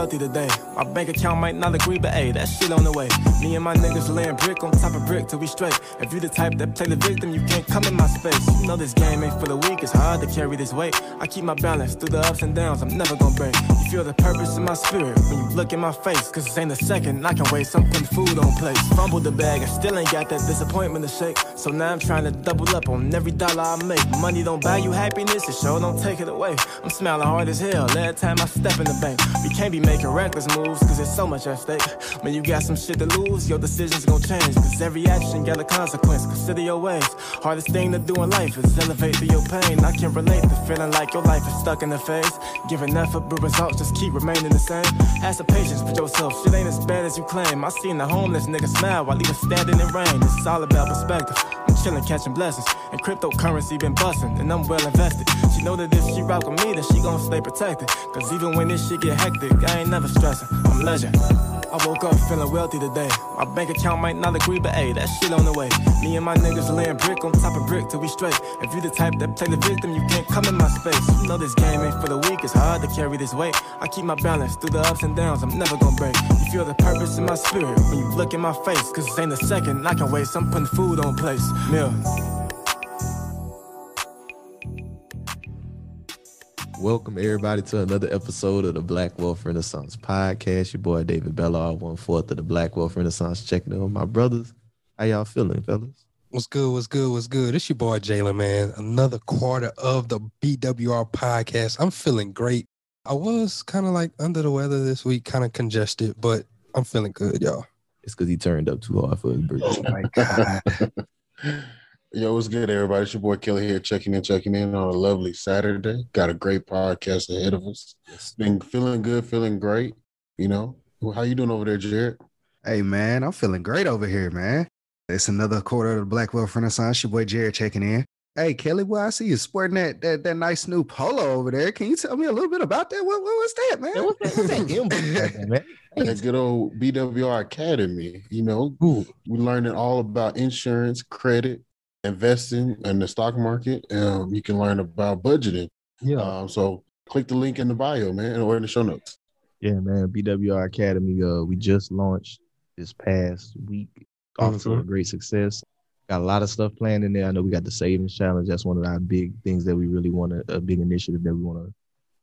Wealthy today. My bank account might not agree, but hey, that shit on the way. Me and my niggas laying brick on top of brick till we straight. If you the type that play the victim, you can't come in my space. You know this game ain't for the weak, it's hard to carry this weight. I keep my balance through the ups and downs, I'm never gonna break. You feel the purpose in my spirit when you look in my face. Cause this ain't a second, I can waste. I'm putting food on plates. Fumbled the bag, I still ain't got that disappointment to shake. So now I'm trying to double up on every dollar I make. Money don't buy you happiness, it sure don't take it away. I'm smiling hard as hell every time I step in the bank. We can't be making reckless moves, cause there's so much at stake. When you got some shit to lose, your decisions gon' change. Cause every action got a consequence. Consider your ways. Hardest thing to do in life is elevate through your pain. I can relate to feeling like your life is stuck in the phase. Giving effort, but results just keep remaining the same. Have some patience with yourself, shit ain't as bad as you claim. I seen the homeless nigga smile while he was standing in rain. It's all about perspective. I'm chillin', catching blessings. And cryptocurrency been bustin', and I'm well invested. Know that if she rock with me, then she gon' stay protected. Cause even when this shit get hectic, I ain't never stressing. I'm legend. I woke up feeling wealthy today. My bank account might not agree, but hey, that shit on the way. Me and my niggas laying brick on top of brick till we straight. If you the type that play the victim, you can't come in my space. You know this game ain't for the weak, it's hard to carry this weight. I keep my balance through the ups and downs, I'm never gonna break. You feel the purpose in my spirit when you look in my face. Cause ain't a second, I can waste. I'm putting food on place. Mill. Welcome everybody to another episode of the Black Wealth Renaissance podcast. Your boy David Bellard, one fourth of the Black Wealth Renaissance. Checking in with my brothers. How y'all feeling, fellas? What's good? What's good? What's good? It's your boy Jalen, man. Another quarter of the BWR podcast. I'm feeling great. I was kind of like under the weather this week, kind of congested, but I'm feeling good, y'all. It's because he turned up too hard for his birthday. Oh my god. Yo, what's good, everybody? It's your boy Kelly here, checking in, checking in on a lovely Saturday. Got a great podcast ahead of us. Been feeling good, feeling great. You know, how you doing over there, Jared? Hey man, I'm feeling great over here, man. It's another quarter of the Black Wealth Renaissance. Your boy Jared checking in. Hey Kelly, well, I see you sporting that that, that nice new polo over there. Can you tell me a little bit about that? What, what was that, man? Man, what's that- what's that man? That good old BWR Academy. You know, we learning all about insurance, credit, investing, in the stock market. Um, you can learn about budgeting. Yeah. Um, so click the link in the bio, man, or in the show notes. Yeah, man. BWR Academy. Uh, we just launched this past week. Off to a Mhm. great success. Got a lot of stuff planned in there. I know we got the savings challenge. That's one of our big things that we really want to, a big initiative that we want to,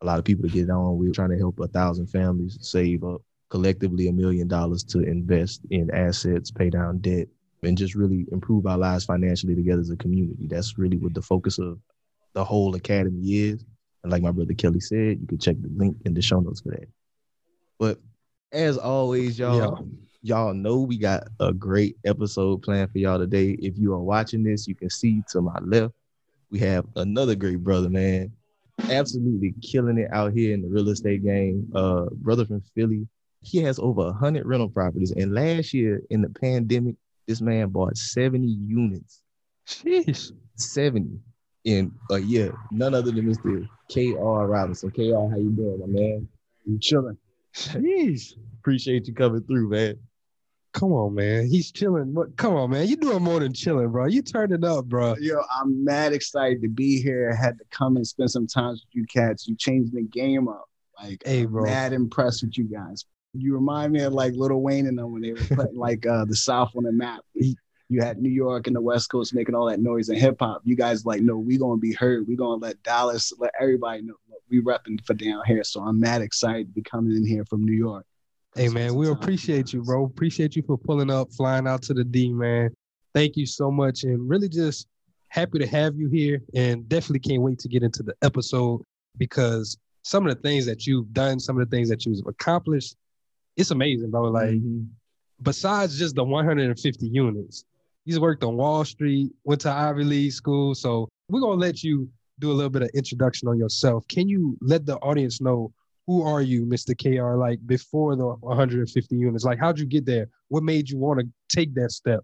a lot of people to get on. We're trying to help a thousand families save up collectively a million dollars to invest in assets, pay down debt, and just really improve our lives financially together as a community. That's really what the focus of the whole academy is. And like my brother Kelly said, you can check the link in the show notes for that. But as always, y'all, y'all know we got a great episode planned for y'all today. If you are watching this, you can see to my left, we have another great brother, man. Absolutely killing it out here in the real estate game. Uh, brother from Philly. He has over a hundred rental properties. And last year in the pandemic, this man bought 70 units. Sheesh. 70 in a year. None other than Mr. K.R. Robinson. K.R., how you doing, my man? You chilling. Sheesh. Appreciate you coming through, man. Come on, man. He's chilling. But come on, man. You doing more than chilling, bro. You turned it up, bro. Yo, I'm mad excited to be here. I had to come and spend some time with you cats. You changed the game up. Like, Hey, I'm mad impressed with you guys. You remind me of like Lil Wayne and them when they were putting like uh, the South on the map. You had New York and the West Coast making all that noise and hip hop. You guys like, no, we gonna be heard. We gonna let Dallas, let everybody know look, we repping for down here. So I'm mad excited to be coming in here from New York. Hey, man. We appreciate you, bro. Appreciate you for pulling up, flying out to the D, man. Thank you so much. And really just happy to have you here. And definitely can't wait to get into the episode because some of the things that you've done, some of the things that you've accomplished, it's amazing, bro. Like, Mhm. besides just the 150 units, He's worked on Wall Street, went to Ivy League school. So we're gonna let you do a little bit of introduction on yourself. Can you let the audience know who are you, Mr. KR? Like before the 150 units, like how'd you get there? What made you want to take that step?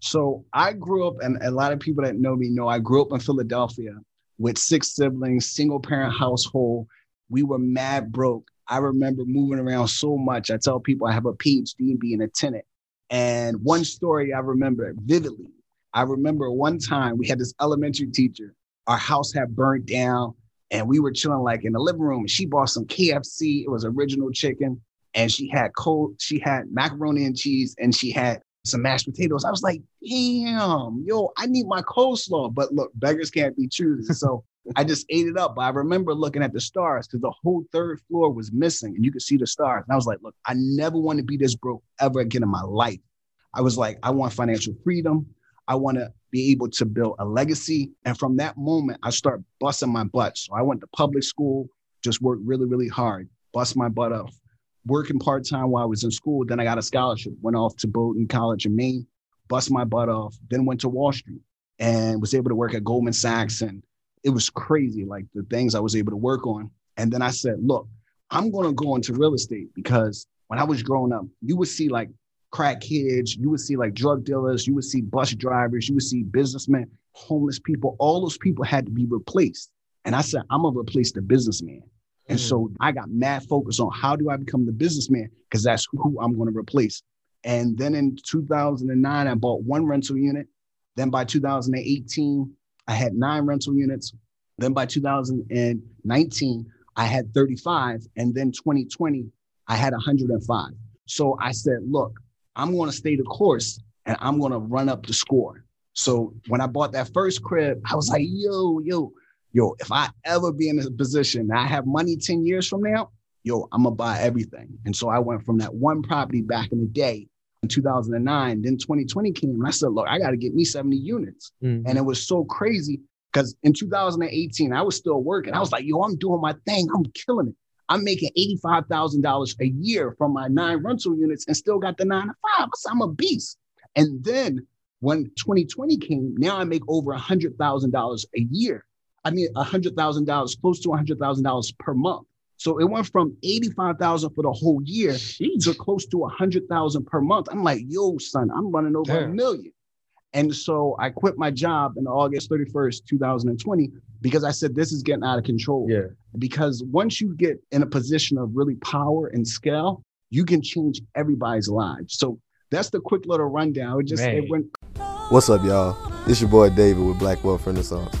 So I grew up, and a lot of people that know me know I grew up in Philadelphia with six siblings, single parent household. We were mad broke. I remember moving around so much. I tell people I have a PhD in being a tenant. And one story I remember vividly. I remember one time we had this elementary teacher. Our house had burnt down, and we were chilling like in the living room. And she bought some KFC. It was original chicken, and she had cold. She had macaroni and cheese, and she had some mashed potatoes. I was like, damn, yo, I need my coleslaw. But look, beggars can't be choosers. So I just ate it up. But I remember looking at the stars because the whole third floor was missing and you could see the stars. And I was like, look, I never want to be this broke ever again in my life. I was like, I want financial freedom. I want to be able to build a legacy. And from that moment, I start busting my butt. So I went to public school, just worked really, really hard, bust my butt off, working part time while I was in school. Then I got a scholarship, went off to Bowdoin College in Maine, bust my butt off, then went to Wall Street and was able to work at Goldman Sachs. And it was crazy, like the things I was able to work on. And then I said, look, I'm going to go into real estate because when I was growing up, you would see like crack kids, you would see like drug dealers, you would see bus drivers, you would see businessmen, homeless people. All those people had to be replaced. And I said, I'm going to replace the businessman. And so mm. I got mad focus on how do I become the businessman because that's who I'm going to replace. And then in 2009, I bought one rental unit. Then by 2018, I had nine rental units. Then by 2019, I had 35. And then 2020, I had 105. So I said, look, I'm going to stay the course and I'm going to run up the score. So when I bought that first crib, I was like, yo, yo, yo, if I ever be in a position I have money 10 years from now, yo, I'm gonna buy everything. And so I went from that one property back in the day in 2009. Then 2020 came and I said, look, I got to get me 70 units. Mm-hmm. And it was so crazy because in 2018, I was still working. I was like, yo, I'm doing my thing. I'm killing it. I'm making $85,000 a year from my nine rental units and still got the nine to five. I'm a beast. And then when 2020 came, now I make over $100,000 a year. I mean, $100,000, close to $100,000 per month. So it went from 85,000 for the whole year Jeez. to close to 100,000 per month. I'm like, yo, son, I'm running over Damn. a million. And so I quit my job in August 31st, 2020, because I said, this is getting out of control. Yeah. Because once you get in a position of really power and scale, you can change everybody's lives. So that's the quick little rundown. It just it went. What's up, y'all? It's your boy David with Black Wealth Renaissance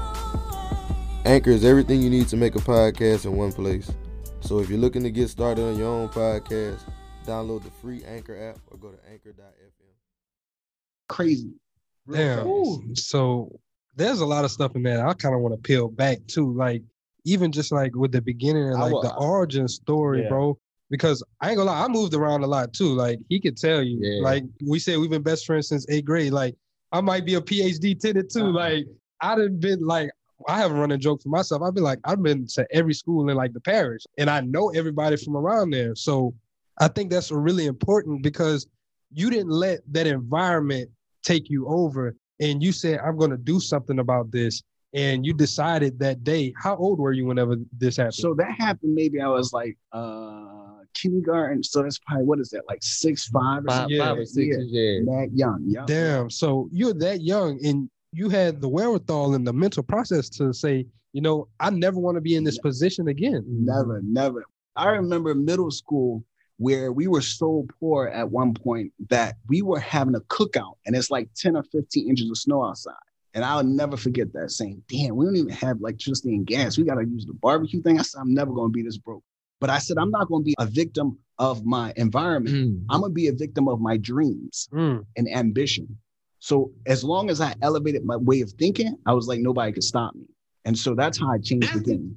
Anchor is everything you need to make a podcast in one place. So if you're looking to get started on your own podcast, download the free Anchor app or go to anchor.fm. Crazy. Damn. So there's a lot of stuff in there. I kind of want to peel back too. Like even just like with the beginning, and like the origin story, yeah. bro. Because I ain't gonna lie, I moved around a lot too. Like he could tell you. Yeah. Like we said, we've been best friends since eighth grade. Like I might be a PhD tenant too. Uh-huh. Like I'd have been like I have a running joke for myself. I've been like, I've been to every school in like the parish and I know everybody from around there. So I think that's really important because you didn't let that environment take you over and you said, I'm going to do something about this. And you decided that day. How old were you whenever this happened? So that happened. Maybe I was like uh kindergarten. So that's probably what is that like six, five, or five, yeah, five or six, yeah, yeah. That young, yeah. Damn. So you're that young, and you had the wherewithal and the mental process to say, you know, I never want to be in this position again. Never, never. I remember middle school where we were so poor at one point that we were having a cookout and it's like 10 or 15 inches of snow outside. And I'll never forget that saying, damn, we don't even have electricity and gas. We got to use the barbecue thing. I said, I'm never going to be this broke. But I said, I'm not going to be a victim of my environment. Mm. I'm going to be a victim of my dreams mm. and ambition. So as long as I elevated my way of thinking, I was like, nobody could stop me. And so that's how I changed the game.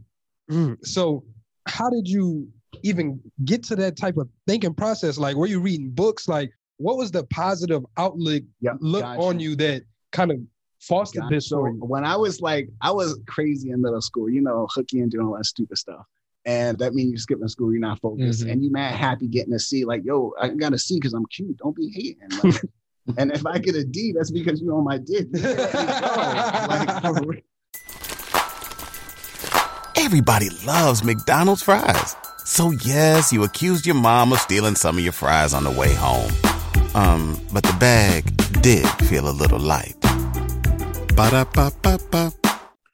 Mm. So, how did you even get to that type of thinking process? Like, were you reading books? Like, what was the positive outlook Yep, look gotcha. on you that kind of fostered Gotcha. this So when I was like, I was crazy in middle school, you know, hooky and doing all that stupid stuff. And that means you're skipping school, you're not focused, Mhm. and you mad happy getting a C. Like, yo, I got a C because I'm cute. Don't be hating. Like, and if I get a D, that's because you're on my dick. You let me go. Like. Everybody loves McDonald's fries. So yes, you accused your mom of stealing some of your fries on the way home. Um, but the bag did feel a little light. Ba-da-ba-ba-ba.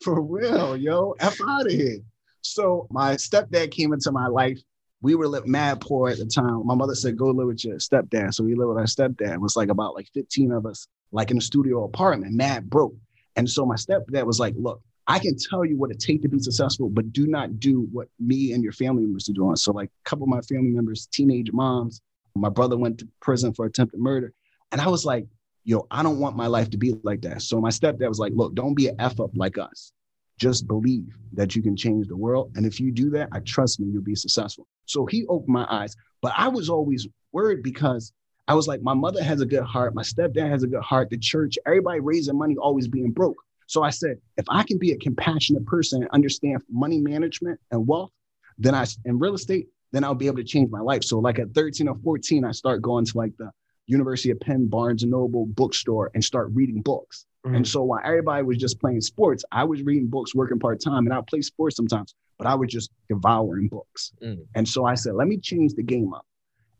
For real, yo. F out of here. So my stepdad came into my life. We were mad poor at the time. My mother said, go live with your stepdad. So we lived with our stepdad. It was like about like 15 of us, like in a studio apartment, mad broke. And so my stepdad was like, look, I can tell you what it takes to be successful, but do not do what me and your family members are doing. So like a couple of my family members, teenage moms, my brother went to prison for attempted murder. And I was like, yo, I don't want my life to be like that. So my stepdad was like, look, don't be an F up like us. Just believe that you can change the world. And if you do that, I trust me, you'll be successful. So he opened my eyes. But I was always worried because I was like, my mother has a good heart. My stepdad has a good heart. The church, everybody raising money, always being broke. So I said, if I can be a compassionate person and understand money management and wealth, then I, in real estate, then I'll be able to change my life. So like at 13 or 14, I start going to like the University of Penn, Barnes and Noble bookstore and start reading books. And so while everybody was just playing sports, I was reading books, working part time, and I would play sports sometimes, but I was just devouring books. Mm. And so I said, let me change the game up.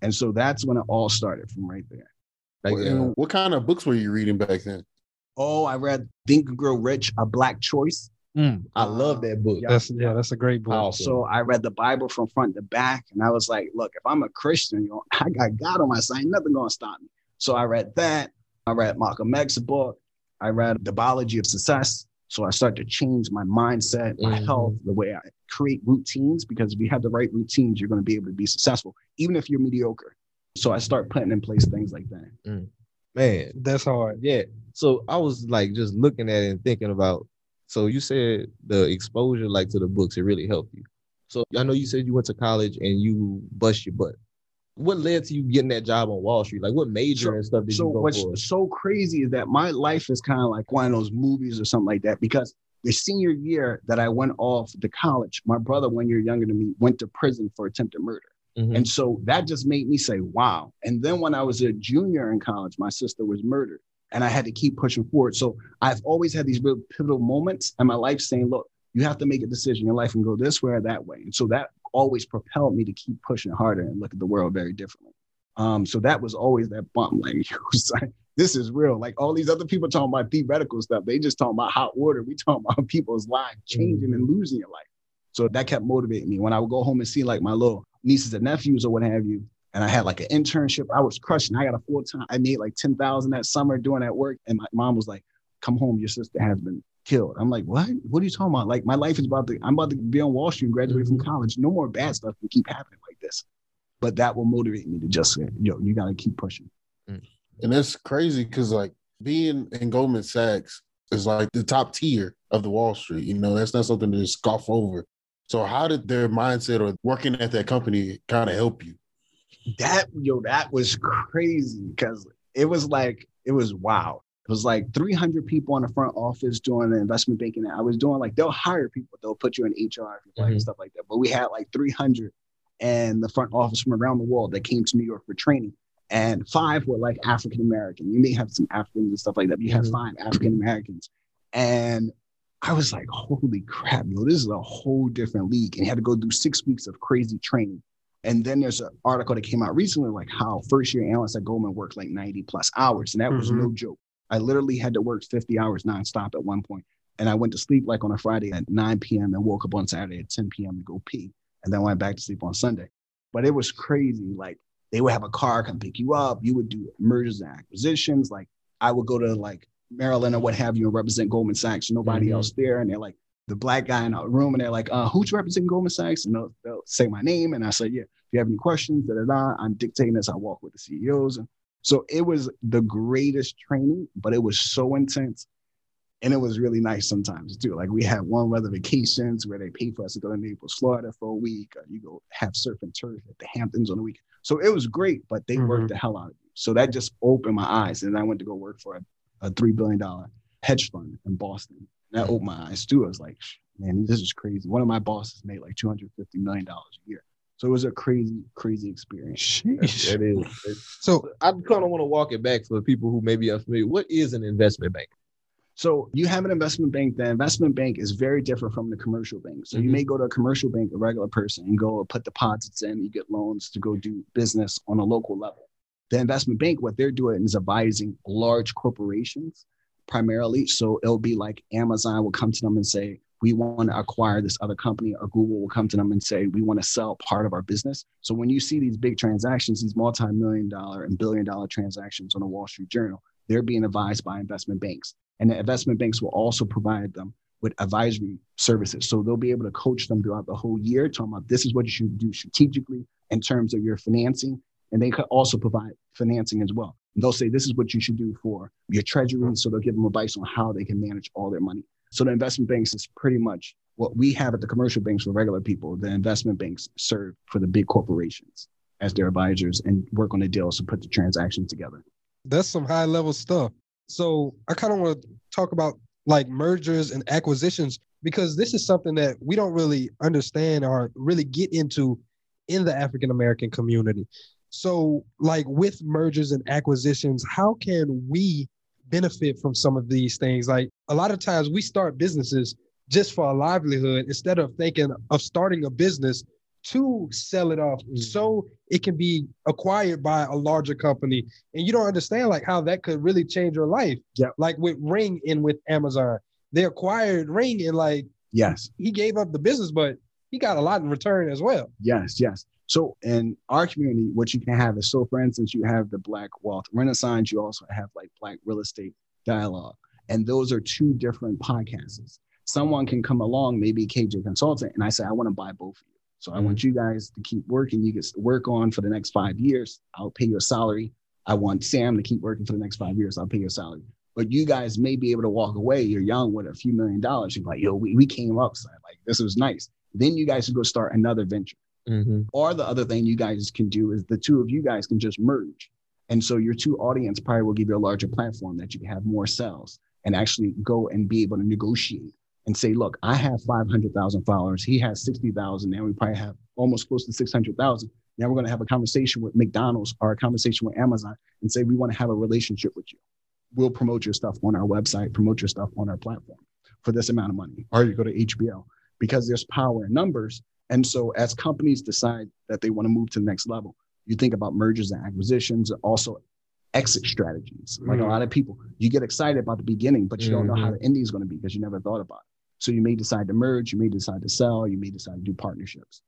And so that's when it all started from right there. Like, What- what kind of books were you reading back then? Oh, I read Think and Grow Rich, A Black Choice. mm, I love that book. Yeah. That's yeah, that's a great book. Powerful. So I read the Bible from front to back, and I was like, look, if I'm a Christian, you know, I got God on my side, nothing gonna stop me. So I read that. I read Malcolm X's book. I read The Biology of Success. So I started to change my mindset, my Mhm. health, the way I create routines, because if you have the right routines, you're gonna be able to be successful, even if you're mediocre. So I start putting in place things like that. man, That's hard. yeah. So I was like just looking at it and thinking about. So you said the exposure, like to the books, it really helped you. So I know you said you went to college and you bust your butt. What led to you getting that job on Wall Street? Like what major So- and stuff did so you go what's for? so crazy is that my life is kind of like one of those movies or something like that because the senior year that I went off to college, my brother, one year younger than me, went to prison for attempted murder. Mhm. And so that just made me say, wow. And then when I was a junior in college, my sister was murdered and I had to keep pushing forward. So I've always had these real pivotal moments in my life saying, look, you have to make a decision in your life and go this way or that way. And so that always propelled me to keep pushing harder and look at the world very differently. Um, so that was always that bump. Like, it was like, this is real. Like all these other people talking about theoretical stuff, they just talking about hot water. We talking about people's lives changing and losing your life. So that kept motivating me. When I would go home and see like my little nieces and nephews or what have you, and I had like an internship, I was crushing. I got a full time. I made like ten thousand that summer doing that work, and my mom was like, "Come home, your sister has been killed." I'm like, "What? What are you talking about? Like my life is about to. I'm about to be on Wall Street and graduate from college. No more bad stuff can keep happening like this." But that will motivate me to just say, "Yo, you got to keep pushing." Mm. And that's crazy because like being in Goldman Sachs is like the top tier of the Wall Street. You know, that's not something to just scoff over. So how did their mindset or working at that company kind of help you? that yo that was crazy because it was like it was wow it was like 300 people in the front office doing the investment banking i was doing like they'll hire people they'll put you in hr you like, and stuff like that but we had like 300 and the front office from around the world that came to new york for training and five were like african american you may have some africans and stuff like that but you have Mhm. five african americans and I was like, holy crap, yo, this is a whole different league. And he had to go through six weeks of crazy training. And then there's an article that came out recently, like how first year analysts at Goldman worked like 90 plus hours. And that was no joke. I literally had to work 50 hours nonstop at one point. And I went to sleep like on a Friday at 9 p.m. and woke up on Saturday at 10 p.m. to go pee. And then went back to sleep on Sunday. But it was crazy. Like they would have a car come pick you up. You would do mergers and acquisitions. Like I would go to like Maryland or what have you and represent Goldman Sachs. Nobody Mhm. else there. And they're like, the black guy in our room, and they're like, uh, who's representing Goldman Sachs? And they'll, they'll say my name. And I say, yeah, if you have any questions, da da da, I'm dictating as I walk with the CEOs. And So it was the greatest training, but it was so intense. And it was really nice sometimes too. Like we had warm weather vacations where they paid for us to go to Naples, Florida for a week. Or you go have surf and turf at the Hamptons on the week. So it was great, but they Mhm. worked the hell out of you. So that just opened my eyes. And I went to go work for a, a $3 billion hedge fund in Boston. And that opened my eyes too. I was like, man, this is crazy. One of my bosses made like $250 million a year. So it was a crazy, crazy experience. Sheesh. That is. So I kind of want to walk it back for people who may be unfamiliar. What is an investment bank? So you have an investment bank. The investment bank is very different from the commercial bank. So you Mhm. may go to a commercial bank, a regular person, and go put deposits in. You get loans to go do business on a local level. The investment bank, what they're doing is advising large corporations primarily. So it'll be like Amazon will come to them and say, we want to acquire this other company, or Google will come to them and say, we want to sell part of our business. So when you see these big transactions, these multi-million dollar and billion dollar transactions on the Wall Street Journal, they're being advised by investment banks. And the investment banks will also provide them with advisory services. So they'll be able to coach them throughout the whole year, talking about this is what you should do strategically in terms of your financing. And they could also provide financing as well. And they'll say this is what you should do for your treasury. So they'll give them advice on how they can manage all their money. So the investment banks is pretty much what we have at the commercial banks for regular people. The investment banks serve for the big corporations as their advisors and work on the deals to put the transaction together. that's some high level stuff. So I kind of want to talk about like mergers and acquisitions because this is something that we don't really understand or really get into in the African American community. So, like with mergers and acquisitions, how can we benefit from some of these things? Like a lot of times we start businesses just for a livelihood instead of thinking of starting a business to sell it off mm-hmm. so it can be acquired by a larger company and you don't understand like how that could really change your life yeah like with ring and with amazon they acquired ring and like Yes. he gave up the business but he got a lot in return as well Yes, yes. So in our community, what you can have is so for instance, you have the Black Wealth Renaissance, you also have like Black Real Estate Dialogue. And those are two different podcasts. Someone can come along, maybe KJ Consultant, and I say, I want to buy both of you. So I want mm-hmm. you guys to keep working. You get to work on for the next five years. I'll pay your salary. I want Sam to keep working for the next five years. I'll pay your salary. But you guys may be able to walk away. You're young with a few million dollars. You're like, yo, we, we came up. So like, this was nice. Then you guys can go start another venture. Mm-hmm. Or the other thing you guys can do is the two of you guys can just merge. And so your two audience probably will give you a larger platform that you can have more sales and actually go and be able to negotiate and say, look, I have 500,000 followers. He has 60,000. Now we probably have almost close to 600,000. Now we're going to have a conversation with McDonald's or a conversation with Amazon and say, we want to have a relationship with you. We'll promote your stuff on our website, promote your stuff on our platform for this amount of money. Or you go to HBO because there's power in numbers. And so as companies decide that they want to move to the next level, you think about mergers and acquisitions, also exit strategies. Like a Mm. lot of people, you get excited about the beginning, but you don't know how the ending is going to be because you never thought about it. So you may decide to merge, you may decide to sell, you may decide to do partnerships.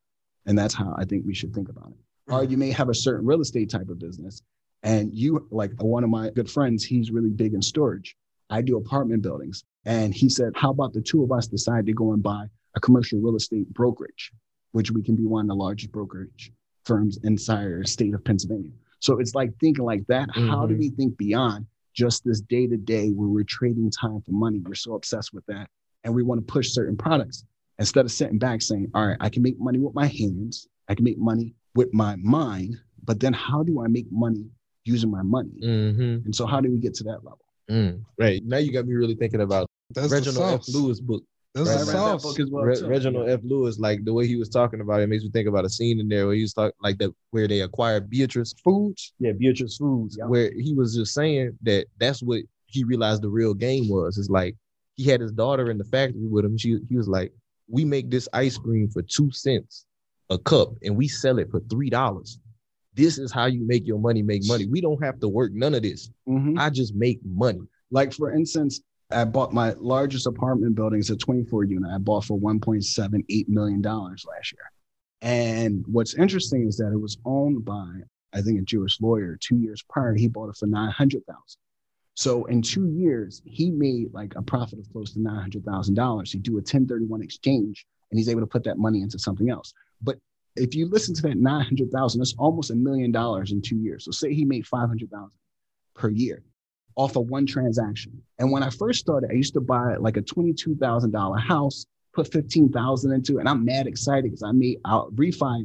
And that's how I think we should think about it. Or you may have a certain real estate type of business. And you, like one of my good friends, he's really big in storage. I do apartment buildings. And he said, How about the two of us decide to go and buy a commercial real estate brokerage, which we can be one of the largest brokerage firms inside the state of Pennsylvania. So it's like thinking like that. How do Mhm. we think beyond just this day to day where we're trading time for money? We're so obsessed with that. And we want to push certain products instead of sitting back saying, All right, I can make money with my hands, I can make money with my mind, but then how do I make money using my money? Mm-hmm. And so how do we get to that level? Mm. Right now, you got me really thinking about that's Reginald F. Lewis book. That's Right, the right. sauce book as well. Re- too. Reginald Yeah. F. Lewis, like the way he was talking about it, makes me think about a scene in there where he was talking like that where they acquired Beatrice Foods. Yeah, Beatrice Foods, Yeah. where he was just saying that that's what he realized the real game was. It's like he had his daughter in the factory with him. She he was like, we make this ice cream for two cents a cup, and we sell it for three dollars. This is how you make your money make money. We don't have to work none of this. Mhm. I just make money. Like for instance, I bought my largest apartment building. It's a 24 unit. I bought for 1.78 million dollars last year. And what's interesting is that it was owned by, I think, a Jewish lawyer. Two years prior, he bought it for 900,000. So in two years, he made like a profit of close to $900,000. He do a 1031 exchange, and he's able to put that money into something else. But if you listen to that 900,000, that's almost a million dollars in two years. So say he made 500,000 per year off of one transaction. And when I first started, I used to buy like a $22,000 house, put 15,000 into it, and I'm mad excited because I made out refi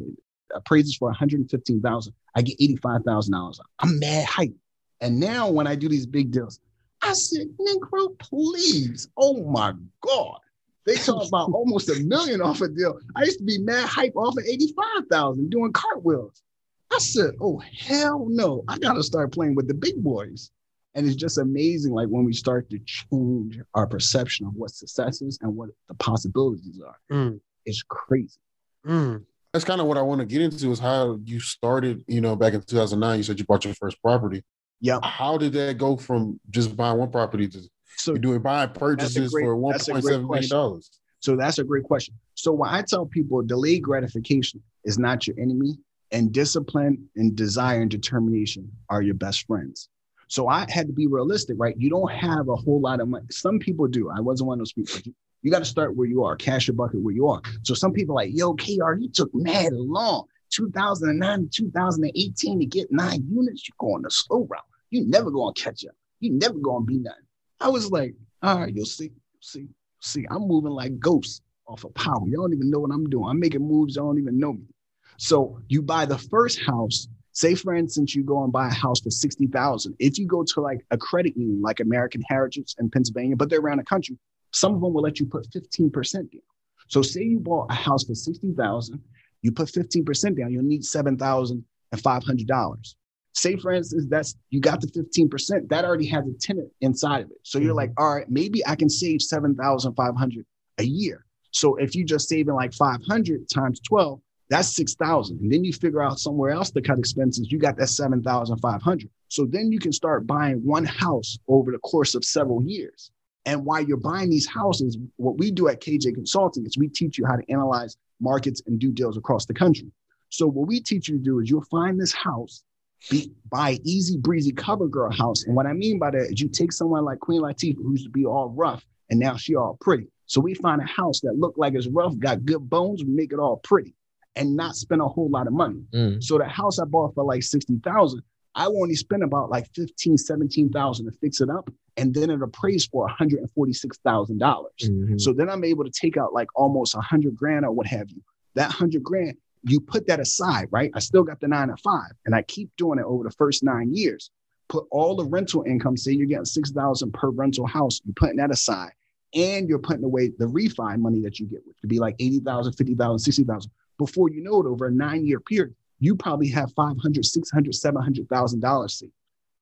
appraises for 115,000. I get $85,000. I'm mad hype. And now when I do these big deals, I said, Negro, please. Oh my God. They talk about almost a million off a deal. I used to be mad hype off of 85,000 doing cartwheels. I said, oh, hell no. I got to start playing with the big boys. And it's just amazing, like when we start to change our perception of what success is and what the possibilities are. Mm. It's crazy. Mm. That's kind of what I want to get into is how you started, you know, back in 2009. You said you bought your first property. Yeah. How did that go from just buying one property to So you're doing buying purchases great- for that's a great 1.7 million question. dollars? So that's a great question. So when I tell people delayed gratification is not your enemy, and discipline and desire and determination are your best friends. So I had to be realistic, right? You don't have a whole lot of money. Some people do. I wasn't one of those people. You, got to start where you are, cash your bucket where you are. So some people like, yo, KR, you took mad long. 2009 to 2018 to get nine units, you're going the slow route. You never going to catch up. You never going to be nothing. I was like, all right, you'll see, see, see. I'm moving like ghosts off of power. You don't even know what I'm doing. I'm making moves. You don't even know me. So you buy the first house. Say, for instance, you go and buy a house for sixty thousand. If you go to like a credit union, like American Heritage in Pennsylvania, but they're around the country, some of them will let you put fifteen percent down. So say you bought a house for sixty thousand, you put fifteen percent down, you'll need seven thousand and five hundred dollars. Say, for instance, that's you got the fifteen percent that already has a tenant inside of it. So you're mm-hmm. like, all right, maybe I can save seven thousand five hundred a year. So if you're just saving like five hundred times twelve that's 6,000. And then you figure out somewhere else to cut expenses. You got that 7,500. So then you can start buying one house over the course of several years. And while you're buying these houses, what we do at KJ Consulting is we teach you how to analyze markets and do deals across the country. So what we teach you to do is you'll find this house, be, buy easy breezy cover girl house. And what I mean by that is you take someone like Queen Latifah, who used to be all rough, and now she all pretty. So we find a house that look like it's rough, got good bones, we make it all pretty and not spend a whole lot of money. Mm. So the house I bought for like 60,000, I only spent about like 15, 17,000 to fix it up. And then it appraised for $146,000. dollars Mhm. So then I'm able to take out like almost a hundred grand or what have you. That hundred grand, you put that aside, right? I still got the nine to five and I keep doing it over the first nine years. Put all the rental income, say you're getting 6,000 per rental house, you're putting that aside and you're putting away the refi money that you get, which could be like 80,000, 50,000, 60,000. Before you know it, over a nine year period, you probably have 500, 600, 700,000 dollars saved.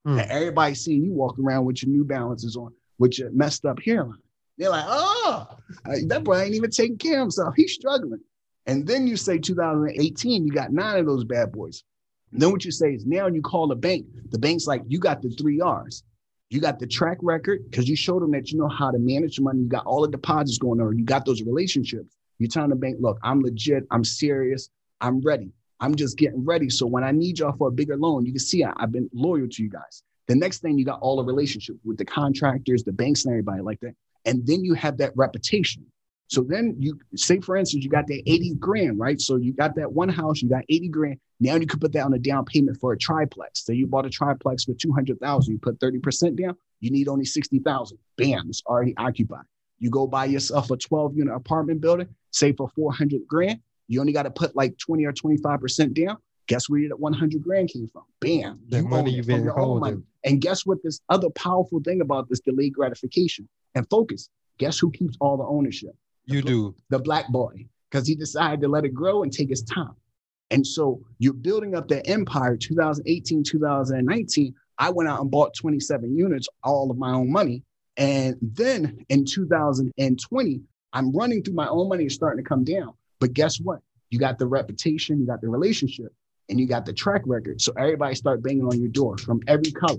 Hmm. And everybody seeing you walk around with your new balances on, with your messed up hairline. They're like, oh, uh, that boy ain't even taking care of himself. He's struggling. And then you say 2018, you got nine of those bad boys. And then what you say is now you call the bank. The bank's like, you got the three R's. You got the track record because you showed them that you know how to manage money. You got all the deposits going on. You got those relationships. You telling the bank, look, I'm legit. I'm serious. I'm ready. I'm just getting ready. So when I need y'all for a bigger loan, you can see I, I've been loyal to you guys. The next thing you got all the relationships with the contractors, the banks, and everybody like that. And then you have that reputation. So then you say, for instance, you got that 80 grand, right? So you got that one house, you got 80 grand. Now you could put that on a down payment for a triplex. So you bought a triplex for 200,000, you put 30% down, you need only 60,000. Bam, it's already occupied. You go buy yourself a 12 unit apartment building, say for 400 grand, you only got to put like 20 or 25% down. Guess where that 100 grand came from? Bam. That you money you've been your own money. holding. And guess what? This other powerful thing about this delayed gratification and focus. Guess who keeps all the ownership? You do. The black boy, because he decided to let it grow and take his time. And so you're building up that empire 2018, 2019. I went out and bought 27 units, all of my own money. And then in 2020, I'm running through my own money, it's starting to come down. But guess what? You got the reputation, you got the relationship, and you got the track record. So everybody start banging on your door from every color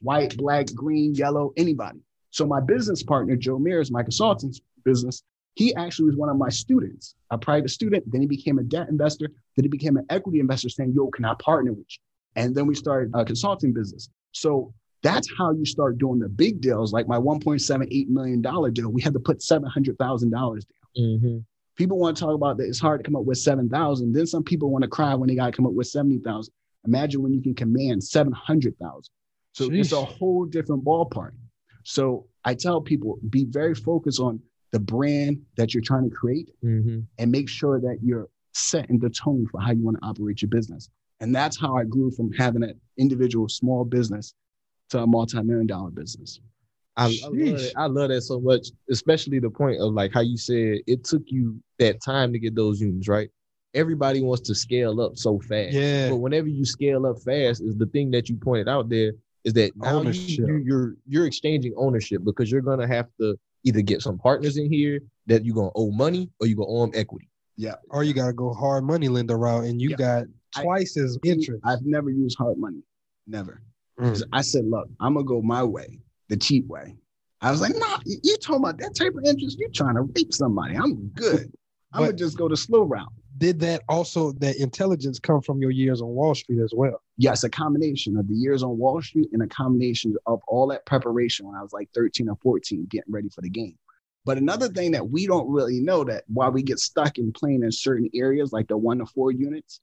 white, black, green, yellow, anybody. So my business partner, Joe Mears, my consultant's business, he actually was one of my students, a private student. Then he became a debt investor. Then he became an equity investor saying, yo, can I partner with you? And then we started a consulting business. So that's how you start doing the big deals. Like my $1.78 million deal, we had to put $700,000 down. Mhm. People want to talk about that it's hard to come up with 7,000. Then some people want to cry when they got to come up with 70,000. Imagine when you can command 700,000. So it's a whole different ballpark. So I tell people be very focused on the brand that you're trying to create Mm-hmm. and make sure that you're setting the tone for how you want to operate your business. And that's how I grew from having an individual small business to a multi-million dollar business. I, I, love it. I love that so much, especially the point of like how you said it took you that time to get those units, right? Everybody wants to scale up so fast. Yeah. But whenever you scale up fast, is the thing that you pointed out there is that now you, Ownership. you, you're you're exchanging ownership because you're gonna have to either get some partners in here that you're gonna owe money or you're gonna owe them equity. Yeah. Or you gotta go hard money lender route, and you Yeah. got I- twice as interest. I've never used hard money. Never. Mm. I said, look, I'm gonna go my way, the cheap way. I was like, nah, you you talking about that type of interest? You're trying to rape somebody. I'm good. I'm gonna just go the slow route. Did that also that intelligence come from your years on Wall Street as well? Yes, a combination of the years on Wall Street and a combination of all that preparation when I was like 13 or 14, getting ready for the game. But another thing that we don't really know that why we get stuck in playing in certain areas like the one to four units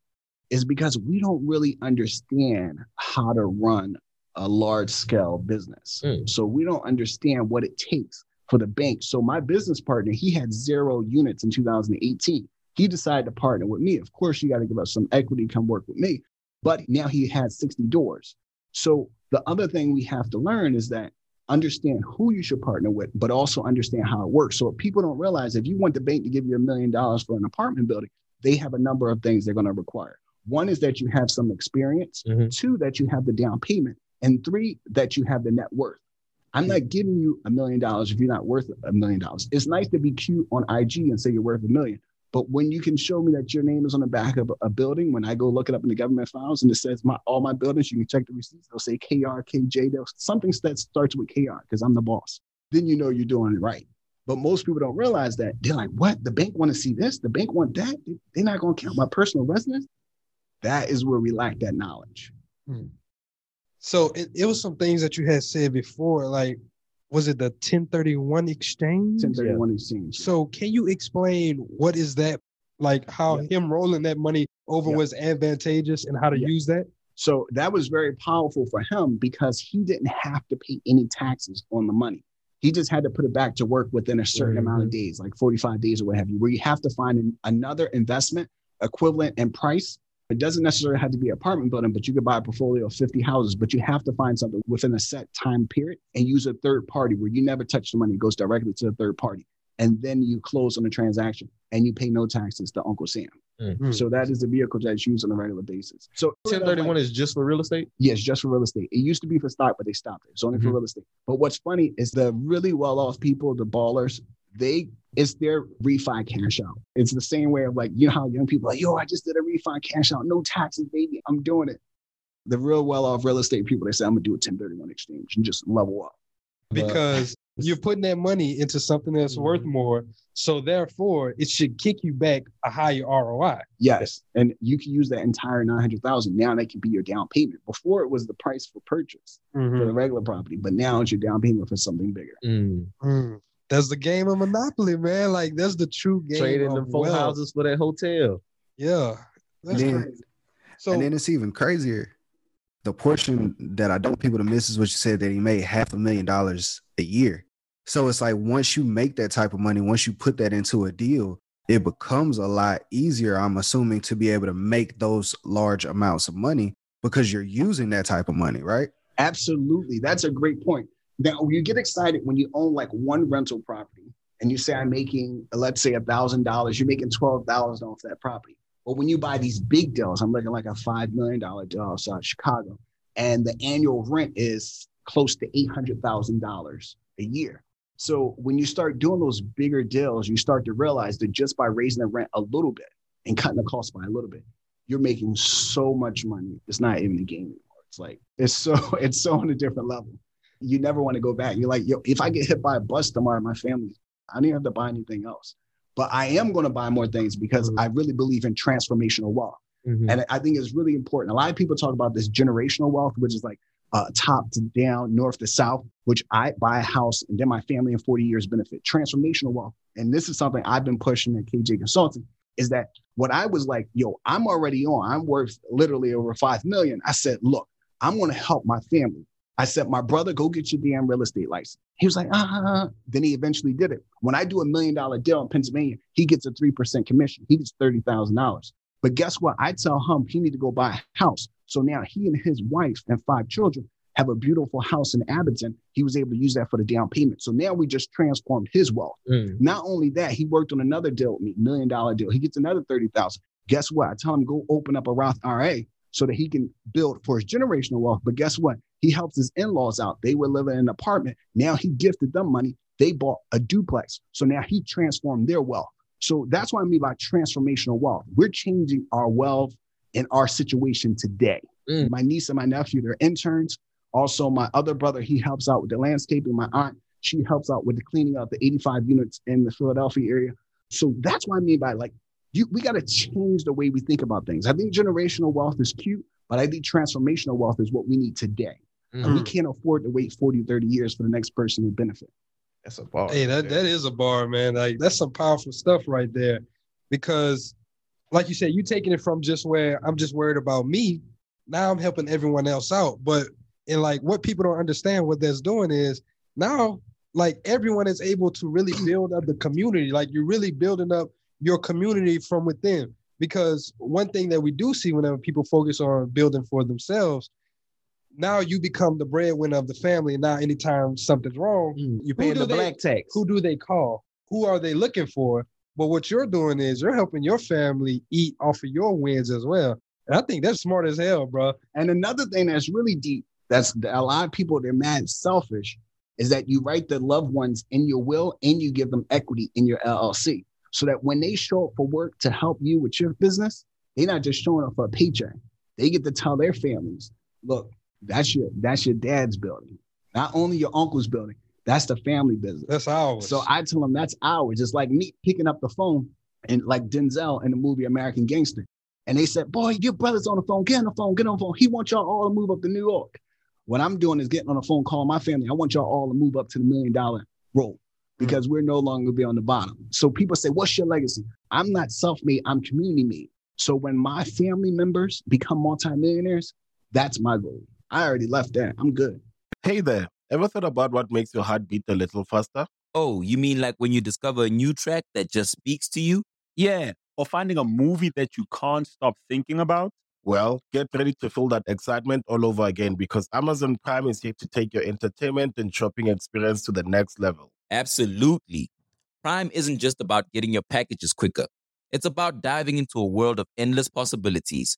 is because we don't really understand how to run a large scale business. Mm. So we don't understand what it takes for the bank. So my business partner, he had zero units in 2018. He decided to partner with me. Of course, you got to give us some equity, come work with me. But now he had 60 doors. So the other thing we have to learn is that understand who you should partner with, but also understand how it works. So if people don't realize if you want the bank to give you a million dollars for an apartment building, they have a number of things they're going to require. One is that you have some experience, Mhm. two, that you have the down payment, and three, that you have the net worth. I'm not giving you a million dollars if you're not worth a million dollars. It's nice to be cute on IG and say you're worth a million. But when you can show me that your name is on the back of a building, when I go look it up in the government files and it says my all my buildings, you can check the receipts. They'll say KR, KJ. They'll something that starts with KR because I'm the boss. Then you know you're doing it right. But most people don't realize that. They're like, what? The bank want to see this? The bank want that? They're not going to count my personal residence? That is where we lack that knowledge. Hmm. So it, it was some things that you had said before, like was it the 1031 exchange? 1031 exchange. So can you explain what is that? Like how him rolling that money over Yeah. was advantageous and how to Yeah. use that? So that was very powerful for him because he didn't have to pay any taxes on the money. He just had to put it back to work within a certain amount of mm-hmm. days, like 45 days or what have you, where you have to find an, another investment equivalent in price. It doesn't necessarily have to be an apartment building, but you could buy a portfolio of 50 houses, but you have to find something within a set time period and use a third party where you never touch the money. It goes directly to the third party. And then you close on the transaction and you pay no taxes to Uncle Sam. Mm. So that is the vehicle that's used on a regular basis. So 1031 is just for real estate. Yes, just for real estate. It used to be for stock, but they stopped it. It's only for Mhm. real estate. But what's funny is the really well-off people, the ballers, they it's their refi cash out. It's the same way of like, you know how young people are like, yo, I just did a refi cash out, no taxes, baby. I'm doing it. The real well-off real estate people, they say, I'm gonna do a 1031 exchange and just level up. Because you're putting that money into something that's worth mm-hmm. more. So therefore, it should kick you back a higher ROI. Yes. And you can use that entire 900,000. Now that can be your down payment. Before it was the price for purchase mm-hmm. for the regular property, but now it's your down payment for something bigger. Mm. mm. That's the game of Monopoly, man. Like that's the true game. Trading of them four wealth. houses for that hotel. Yeah. That's And then- crazy. So and then it's even crazier. The portion that I don't want people to miss is what you said that he made half a million dollars a year. So it's like once you make that type of money, once you put that into a deal, it becomes a lot easier, I'm assuming, to be able to make those large amounts of money because you're using that type of money, right? Absolutely. That's a great point. Now you get excited when you own like one rental property and you say I'm making, let's say a thousand dollars, you're making twelve thousand off that property. But when you buy these big deals, I'm looking like a five million dollar deal outside Chicago, and the annual rent is close to eight hundred thousand dollars a year. So when you start doing those bigger deals, you start to realize that just by raising the rent a little bit and cutting the cost by a little bit, you're making so much money. It's not even a game anymore. It's like it's so it's so on a different level. You never want to go back. You're like, yo, if I get hit by a bus tomorrow, my family, I don't even have to buy anything else. But I am going to buy more things because I really believe in transformational wealth. Mhm. And I think it's really important. A lot of people talk about this generational wealth, which is like uh, top to down, north to south, which I buy a house and then my family in 40 years benefit. Transformational wealth. And this is something I've been pushing at KJ Consulting is that what I was like, yo, I'm already on, I'm worth literally over 5 million. I said, look, I'm going to help my family I said, my brother, go get your damn real estate license. He was like, ah. Then he eventually did it. When I do a million dollar deal in Pennsylvania, he gets a 3% commission. He gets $30,000. But guess what? I tell him he need to go buy a house. So now he and his wife and five children have a beautiful house in Abington. He was able to use that for the down payment. So now we just transformed his wealth. Mm. Not only that, he worked on another deal with me, million dollar deal. He gets another 30,000. Guess what? I tell him go open up a Roth IRA so that he can build for his generational wealth. But guess what? He helps his in-laws out. They were living in an apartment. Now he gifted them money. They bought a duplex. So now he transformed their wealth. So that's what I mean by transformational wealth. We're changing our wealth and our situation today. Mm. My niece and my nephew, they're interns. Also, my other brother, he helps out with the landscaping. My aunt, she helps out with the cleaning up the 85 units in the Philadelphia area. So that's what I mean by like, you, we got to change the way we think about things. I think generational wealth is cute, but I think transformational wealth is what we need today. And we mm-hmm. can't afford to wait 40, 30 years for the next person to benefit. That's a bar. Hey, that, that is a bar, man. Like that's some powerful stuff right there. Because, like you said, you're taking it from just where I'm just worried about me. Now I'm helping everyone else out. But and like what people don't understand, what that's doing is now like everyone is able to really build up the community. Like you're really building up your community from within. Because one thing that we do see whenever people focus on building for themselves, now you become the breadwinner of the family. And now anytime something's wrong, mm. You're paying the they- black tax. who do they call? Who are they looking for? But what you're doing is you're helping your family eat off of your wins as well. And I think that's smart as hell, bro. And another thing that's really deep, that's a lot of people, they're mad selfish, is that you write the loved ones in your will and you give them equity in your LLC. So that when they show up for work to help you with your business, they're not just showing up for a paycheck. They get to tell their families, look, that's your that's your dad's building. Not only your uncle's building, that's the family business. That's ours. So I tell them that's ours. It's like me picking up the phone and like Denzel in the movie American Gangster. And they said, Boy, your brother's on the phone. Get on the phone. Get on the phone. He wants y'all all to move up to New York. What I'm doing is getting on the phone, call my family. I want y'all all to move up to the million dollar role because we're no longer be on the bottom. So people say, What's your legacy? I'm not self-made, I'm community made. So when my family members become multimillionaires, that's my goal. I already left that. I'm good. Hey there, ever thought about what makes your heart beat a little faster? Oh, you mean like when you discover a new track that just speaks to you? Yeah, or finding a movie that you can't stop thinking about. Well, get ready to feel that excitement all over again because Amazon Prime is here to take your entertainment and shopping experience to the next level. Absolutely. Prime isn't just about getting your packages quicker. It's about diving into a world of endless possibilities,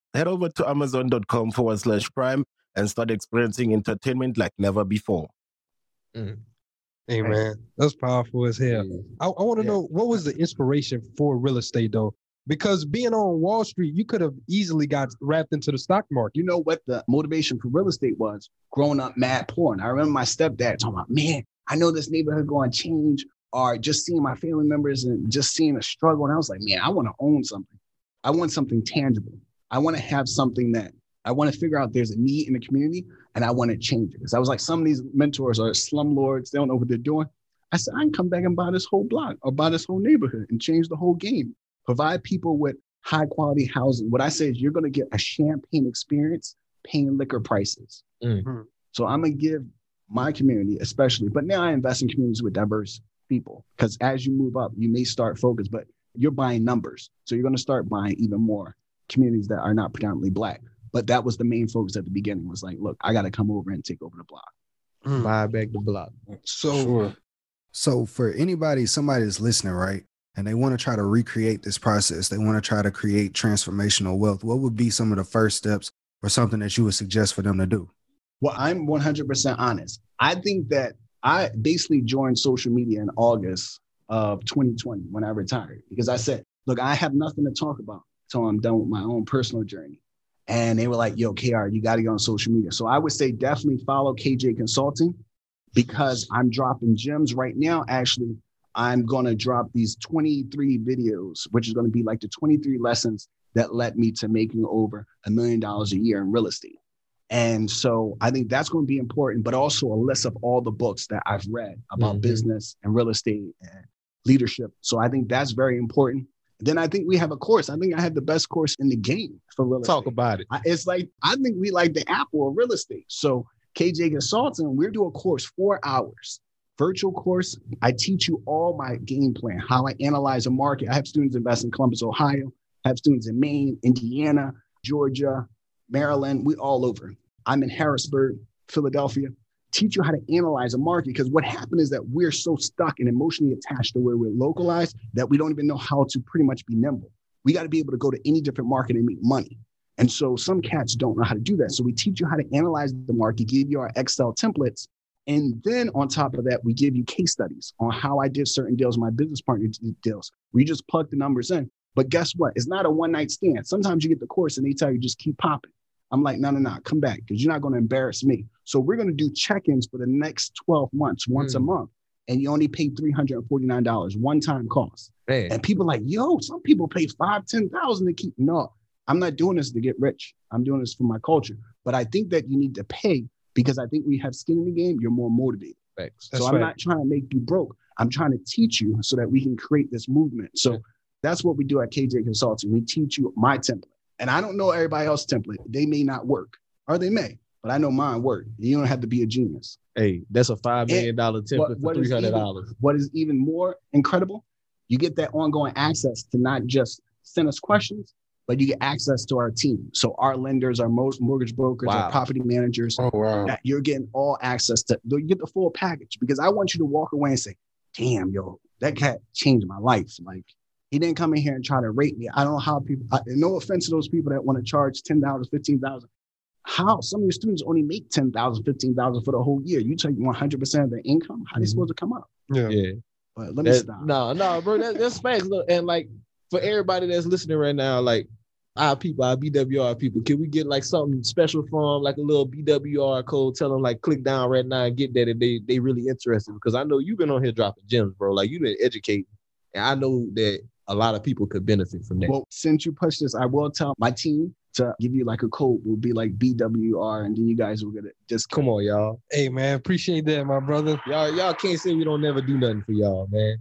Head over to amazon.com forward slash prime and start experiencing entertainment like never before. Mm. Hey man, that's powerful as hell. Mm. I, I want to know what was the inspiration for real estate though? Because being on Wall Street, you could have easily got wrapped into the stock market. You know what the motivation for real estate was? Growing up mad poor. And I remember my stepdad talking about, man, I know this neighborhood going to change. Or just seeing my family members and just seeing a struggle. And I was like, man, I want to own something. I want something tangible. I want to have something that I want to figure out there's a need in the community and I want to change it. Because I was like, some of these mentors are slumlords. They don't know what they're doing. I said, I can come back and buy this whole block or buy this whole neighborhood and change the whole game. Provide people with high quality housing. What I say is you're going to get a champagne experience paying liquor prices. Mm. So I'm going to give my community, especially, but now I invest in communities with diverse people because as you move up, you may start focus, but you're buying numbers. So you're going to start buying even more communities that are not predominantly black. But that was the main focus at the beginning was like, look, I got to come over and take over the block. Mm. Buy back the block. So So for anybody, somebody that's listening, right, and they want to try to recreate this process, they want to try to create transformational wealth. What would be some of the first steps or something that you would suggest for them to do? Well, I'm 100% honest. I think that I basically joined social media in August of 2020 when I retired because I said, look, I have nothing to talk about until I'm done with my own personal journey. And they were like, yo, KR, you got to go on social media. So I would say definitely follow KJ Consulting. because I'm dropping gems right now. Actually, I'm gonna drop these 23 videos, which is gonna be like the 23 lessons that led me to making over a million dollars a year in real estate. And so I think that's going to be important, but also a list of all the books that I've read about Mhm. business and real estate and leadership. So I think that's very important. Then I think we have a course. I think I have the best course in the game for real estate. Talk about it. I- It's like I think we like the Apple of real estate. So KJ Consulting, we're doing a course four hours, virtual course. I teach you all my game plan, how I analyze a market. I have students invest in Columbus, Ohio. I have students in Maine, Indiana, Georgia, Maryland. We all over. I'm in Harrisburg, Philadelphia. Teach you how to analyze a market because what happened is that we're so stuck and emotionally attached to where we're localized that we don't even know how to pretty much be nimble. We got to be able to go to any different market and make money. And so some cats don't know how to do that. So we teach you how to analyze the market, give you our Excel templates. And then on top of that, we give you case studies on how I did certain deals, my business partner did deals. We just plug the numbers in. But guess what? It's not a one night stand. Sometimes you get the course and they tell you just keep popping. I'm like, no, no, no, come back because you're not going to embarrass me. So we're going to do check ins for the next 12 months, once a mm. month. And you only pay $349, one time cost. Man. And people like, yo, some people pay five, 10,000 to keep. No, I'm not doing this to get rich. I'm doing this for my culture. But I think that you need to pay because I think we have skin in the game. You're more motivated. Thanks. so I'm not trying to make you broke. I'm trying to teach you so that we can create this movement. So that's what we do at KJ Consulting. We teach you my template. And I don't know everybody else's template. They may not work, or they may, but I know mine work. You don't have to be a genius. Hey, that's a five million dollar What- template for three hundred dollars. What is even more incredible, you get that ongoing access to not just send us questions, but you get access to our team. So our lenders, our most mortgage brokers, Wow. our property managers, Oh wow. you're getting all access to. You get the full package because I want you to walk away and say, "Damn, yo, that cat changed my life." Like he didn't come in here and try to rate me. I don't know how people. I, no offense to those people that want to charge ten dollars, fifteen thousand. How some of your students only make ten thousand, fifteen thousand for the whole year. You take one hundred percent of their income. How are they mm-hmm. supposed to come up? Yeah. Yeah. But let me That- stop. No, no, bro. That, that's facts. Look, and like for everybody that's listening right now, like our people, our BWR people, can we get like something special from like a little BWR code? Tell them like click down right now and get that if they they really interested. Because I know you've been on here dropping gems, bro. Like you've been educating, and I know that a lot of people could benefit from that. Well, since you pushed this, I will tell my team to give you like a code. Will be like BWR, and then you guys will get it. Just Come on, y'all. Hey man, appreciate that, my brother. Y'all, y'all can't say we don't never do nothing for y'all, man.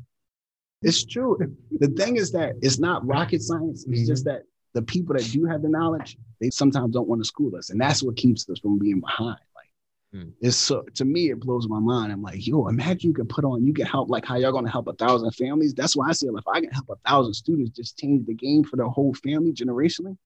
It's true. The thing is that it's not rocket science. It's just that the people that do have the knowledge, they sometimes don't want to school us, and that's what keeps us from being behind. Like Hmm. it's so to me, it blows my mind. I'm like, yo, imagine you can put on, you can help like how y'all gonna help a thousand families. That's why I say, if I can help a thousand students just change the game for the whole family generationally,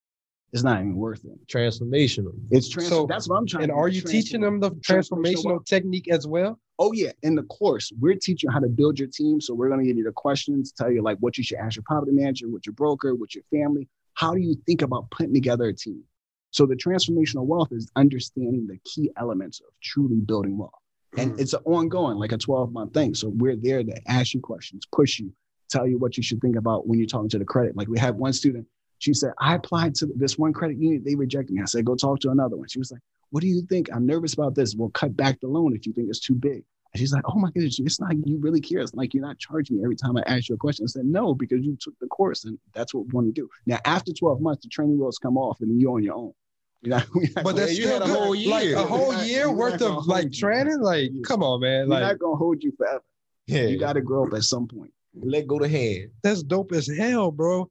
it's not even worth it. Transformational. It's trans. So, that's what I'm trying. And to are you teaching them the transformational transformational technique as well? Oh yeah, in the course, we're teaching how to build your team. So we're gonna give you the questions, tell you like what you should ask your property manager, with your broker, with your family. How do you think about putting together a team? So the transformational wealth is understanding the key elements of truly building wealth. And hmm. it's an ongoing, like a 12 month thing. So we're there to ask you questions, push you, tell you what you should think about when you're talking to the credit. Like we had one student, she said, I applied to this one credit union, they rejected me. I said, go talk to another one. She was like, what do you think? I'm nervous about this. We'll cut back the loan if you think it's too big. And she's like, oh my goodness, it's not you really care. It's like you're not charging me every time I ask you a question. I said, no, because you took the course and that's what we want to do. Now, after 12 months, the training wheels come off and you're on your own. You're not, we're not But that's you still had a whole Like a whole not- year worth of like training. Like, come on, man. we're not going to hold you forever. Yeah, You got to grow up at some point. let go the hand. that's dope as hell, bro.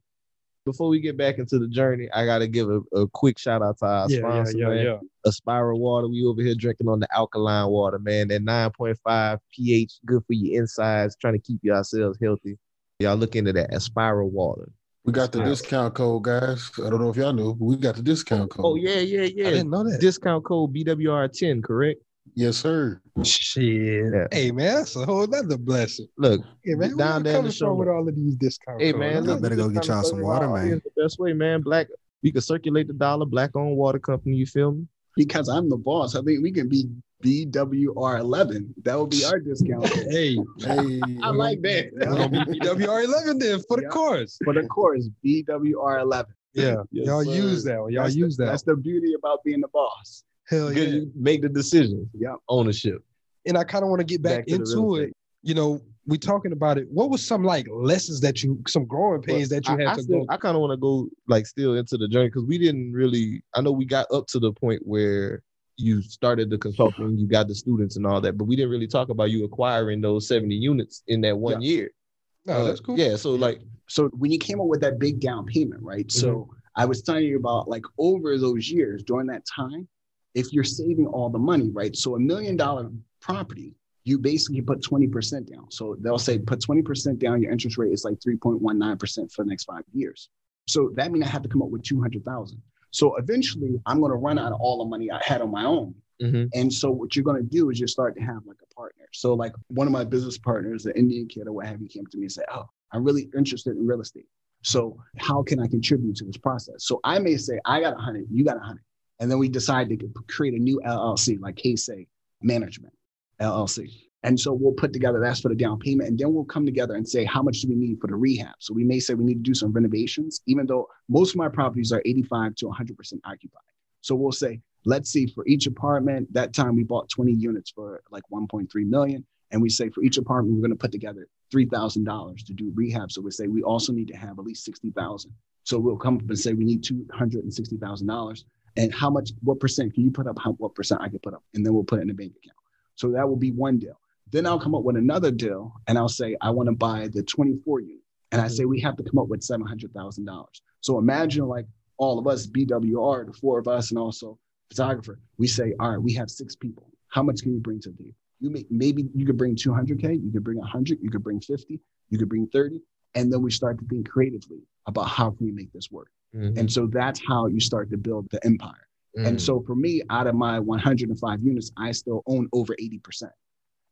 Before we get back into the journey, I gotta give a, a quick shout out to our Yeah, yeah, sponsor, yeah, man. yeah. Aspira Water. We over here drinking on the alkaline water, man. That 9.5 pH, good for your insides, trying to keep yourselves healthy. Y'all look into that Aspira Water. We got the Yeah. discount code, guys. I don't know if y'all knew, but we got the discount oh, code. Oh yeah, yeah, yeah. I didn't know that. Discount code BWR10, correct? Yes, sir. Shit. Yeah. Hey man, that's a whole other blessing. Look, Hey man, Down where there you in the coming show with all of these discounts? Hey man, Y'all look, better go get y'all some water, man. audience The best way, man. Black. We can circulate the dollar. Black owned water company. You feel me? Because I'm the boss. I think we can be BWR11. That would be our discount. Hey, Hey, I like that. we're gonna be BWR 11 then for the Yeah. course. For the course, BWR11. Yeah, Yes, y'all sir. use that. one. Y'all That's use the, that. That's the beauty about being the boss. Hell Because yeah. make the decisions. Yeah. Ownership. and I kind of want to get back, Back to into it. You know, we talking about it. What was some like lessons that you, some growing pains that you I, had I to still- go? I kind of want to go like still into the journey because we didn't really. I know we got up to the point where you started the consulting, you got the students and all that, but we didn't really talk about you acquiring those seventy units in that one year. No, Uh, that's cool. Yeah, so like So when you came up with that big down payment, right? So Mm-hmm. I was telling you about like over those years during that time, if you're saving all the money, right? So a million dollar property, you basically put 20% down. So they'll say put 20% down, your interest rate is like 3.19% for the next five years. So that means I have to come up with 200,000. So eventually I'm going to run out of all the money I had on my own. Mhm. And so what you're going to do is you start to have like a partner. So like one of my business partners, the Indian kid or what have you, came to me and said, "Oh, I'm really interested in real estate. So how can I contribute to this process?" So I may say, "I got a hundred, you got a hundred, and then we decide to create a new LLC, like K-Say Management LLC. And so we'll put together that's for the down payment, and then we'll come together and say how much do we need for the rehab. So we may say we need to do some renovations, even though most of my properties are 85 to 100 percent occupied. So we'll say, let's see, for each apartment, that time we bought 20 units for like 1.3 million. And we say for each apartment, we're going to put together $3,000 to do rehab. So we say we also need to have at least 60,000. So we'll come up and say we need $260,000. And how much, what percent can you put up? How, what percent I can put up? And then we'll put it in a bank account. So that will be one deal. Then I'll come up with another deal and I'll say, I want to buy the 24 unit. And I mm-hmm. say, we have to come up with $700,000. So imagine like all of us, BWR, the four of us, and also photographer, we say, all right, we have six people. How much can you bring to the? You make maybe you could bring 200K, you could bring 100, you could bring 50, you could bring 30. And then we start to think creatively about how can we make this work. Mhm. And so that's how you start to build the empire. And Mm. so for me, out of my 105 units, I still own over 80%.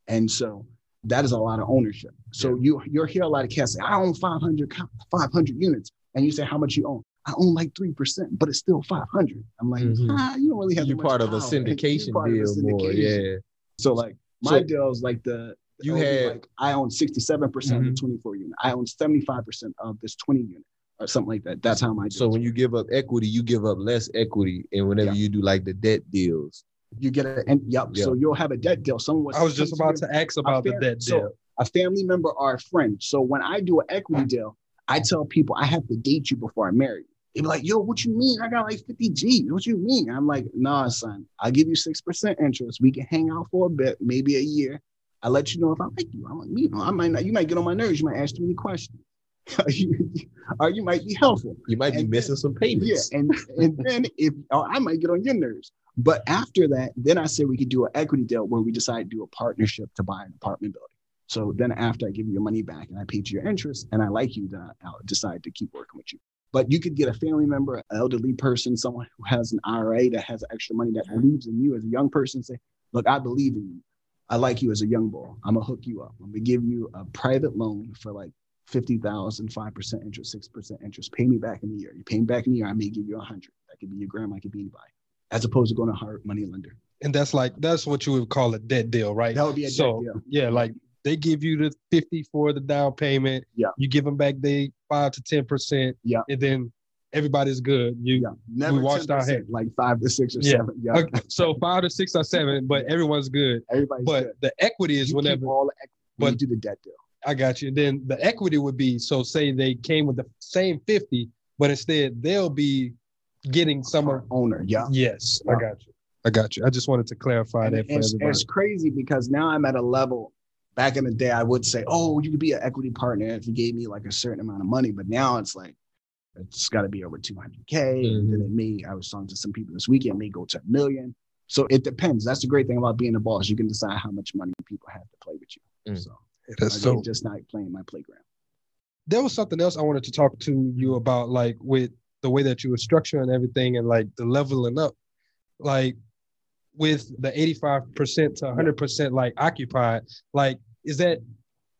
And so that is a lot of ownership. So you you'll hear a lot of cats say, I own 500, 500 units. And you say, how much you own? I own like 3%, but it's still 500. I'm like, Mhm. ah, you don't really have you're part of a. You're syndication part of a deal more. Yeah. So like my So- deal is like the You had- like I own 67% of Mhm. the 24 unit. I own 75% of this 20 unit or something like that. That's how my So when you give up equity, you give up less equity, and whenever Yeah. you do like the debt deals, you get a and yep. So you'll have a debt deal. Someone was I was just about to ask about the debt so deal. a family member or a friend. So when I do an equity deal, I tell people I have to date you before I marry you. They be like, yo, what you mean? I got like 50 G. What you mean? I'm like, nah, son, I'll give you 6% interest. We can hang out for a bit, maybe a year. I'll let you know if I like you. I'm like, you know, I might not, you might get on my nerves. You might ask too many questions. or you might be helpful. you might be And- missing some Yeah, payments. and and then if I might get on your nerves. But after that, then I said we could do an equity deal where we decide to do a partnership to buy an apartment building. So then after I give you your money back and I paid you your interest and I like you, then uh, I'll decide to keep working with you. But you could get a family member, an elderly person, someone who has an IRA that has extra money that believes in you as a young person. Say, look, I believe in you. I like you as a young boy. I'm gonna hook you up. I'm gonna give you a private loan for like 50,000, 5% interest, 6% interest. Pay me back in a year. You pay me back in a year, I may give you a hundred. That could be your grandma, it could be anybody. As opposed to going to hard money lender. And that's like that's what you would call a debt deal, right? That would be a debt so, deal. Yeah, like they give you the 50 for the down payment. Yeah. You give them back the five to 10 percent. Yeah. And then everybody's good. You Yeah. Never we washed our 10%, hands. like five to six or Yeah. seven. Yeah. Okay, so five to six or seven, but everyone's good. Everybody's But good. the equity is You keep whenever all the equity but- you do the debt deal. I got you. And Then the equity would be so say they came with the same 50, but instead they'll be getting some of Owner. Yeah. yes, I got you. I got you. I just wanted to clarify And that for it's, everybody. it's crazy because now I'm at a level. Back in the day, I would say, "Oh, you could be an equity partner if you gave me like a certain amount of money." But now it's like, it's got to be over 200k. And then it may. I was talking to some people this weekend. May go to a million. So it depends. That's the great thing about being a boss. You can decide how much money people have to play with you. Mm. So That's so just not playing my playground. there was something else I wanted to talk to you mm-hmm. about, like with the way that you were structuring everything and like the leveling up, like with the 85% to 100% like occupied, like is that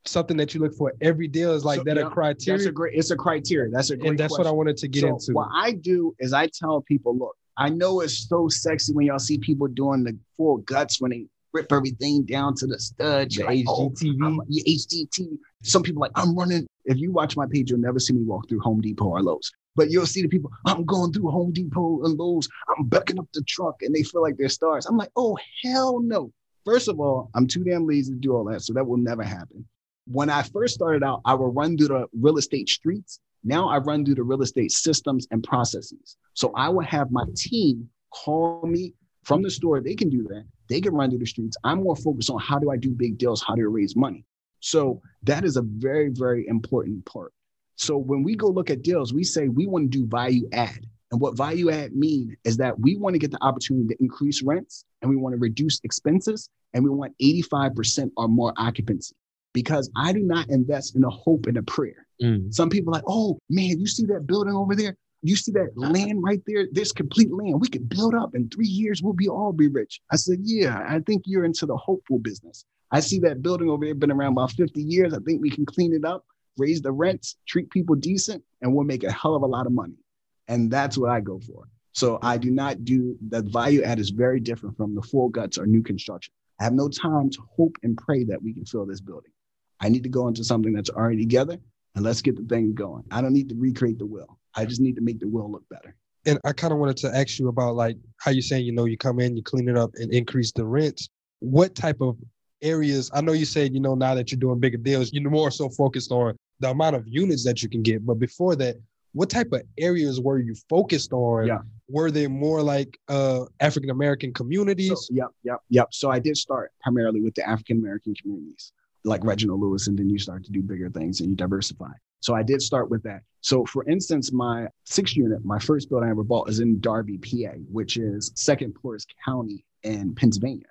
something that you look for every deal? Is like So, that a criteria? That's a great. It's a criteria. That's a great. and that's what I wanted to get so into. What I do is I tell people, look, I know it's so sexy when y'all see people doing the full guts when they rip everything down to the studs. The like, oh, HGTV. Yeah, HGTV. Some people like, I'm running. If you watch my page, you'll never see me walk through Home Depot or Lowe's. But you'll see the people, I'm going through Home Depot and Lowe's. I'm backing up the truck and they feel like they're stars. I'm like, oh, hell no. First of all, I'm too damn lazy to do all that, so that will never happen. When I first started out, I would run through the real estate streets. Now I run through the real estate systems and processes. So I will have my team call me from the store. They can do that. They can run through the streets. I'm more focused on how do I do big deals? How do I raise money? So that is a very, very important part. So when we go look at deals, we say we want to do value add. And what value add mean is that we want to get the opportunity to increase rents and we want to reduce expenses and we want 85% or more occupancy because I do not invest in a hope and a prayer. Mm. Some people are like, oh man, you see that building over there? You see that land right there? There's complete land. We could build up in three years. We'll be all be rich. I said, yeah, I think you're into the hopeful business. I see that building over there been around about 50 years. I think we can clean it up, raise the rents, treat people decent, and we'll make a hell of a lot of money. And that's what I go for. So I do not do the value add is very different from the full guts or new construction. I have no time to hope and pray that we can fill this building. I need to go into something that's already together and let's get the thing going. I don't need to recreate the will. I just need to make the will look better. And I kind of wanted to ask you about like how you're saying, you know, you come in, you clean it up and increase the rents. What type of areas? I know you said, you know, now that you're doing bigger deals, you're more so focused on the amount of units that you can get. But before that, what type of areas were you focused on? Yeah. Were they more like uh, African American communities? So, yep, yep, yep. So I did start primarily with the African American communities, like Reginald Lewis, and then you start to do bigger things and you diversify. So I did start with that. So for instance, my sixth unit, my first building I ever bought is in Darby, PA, which is second poorest county in Pennsylvania.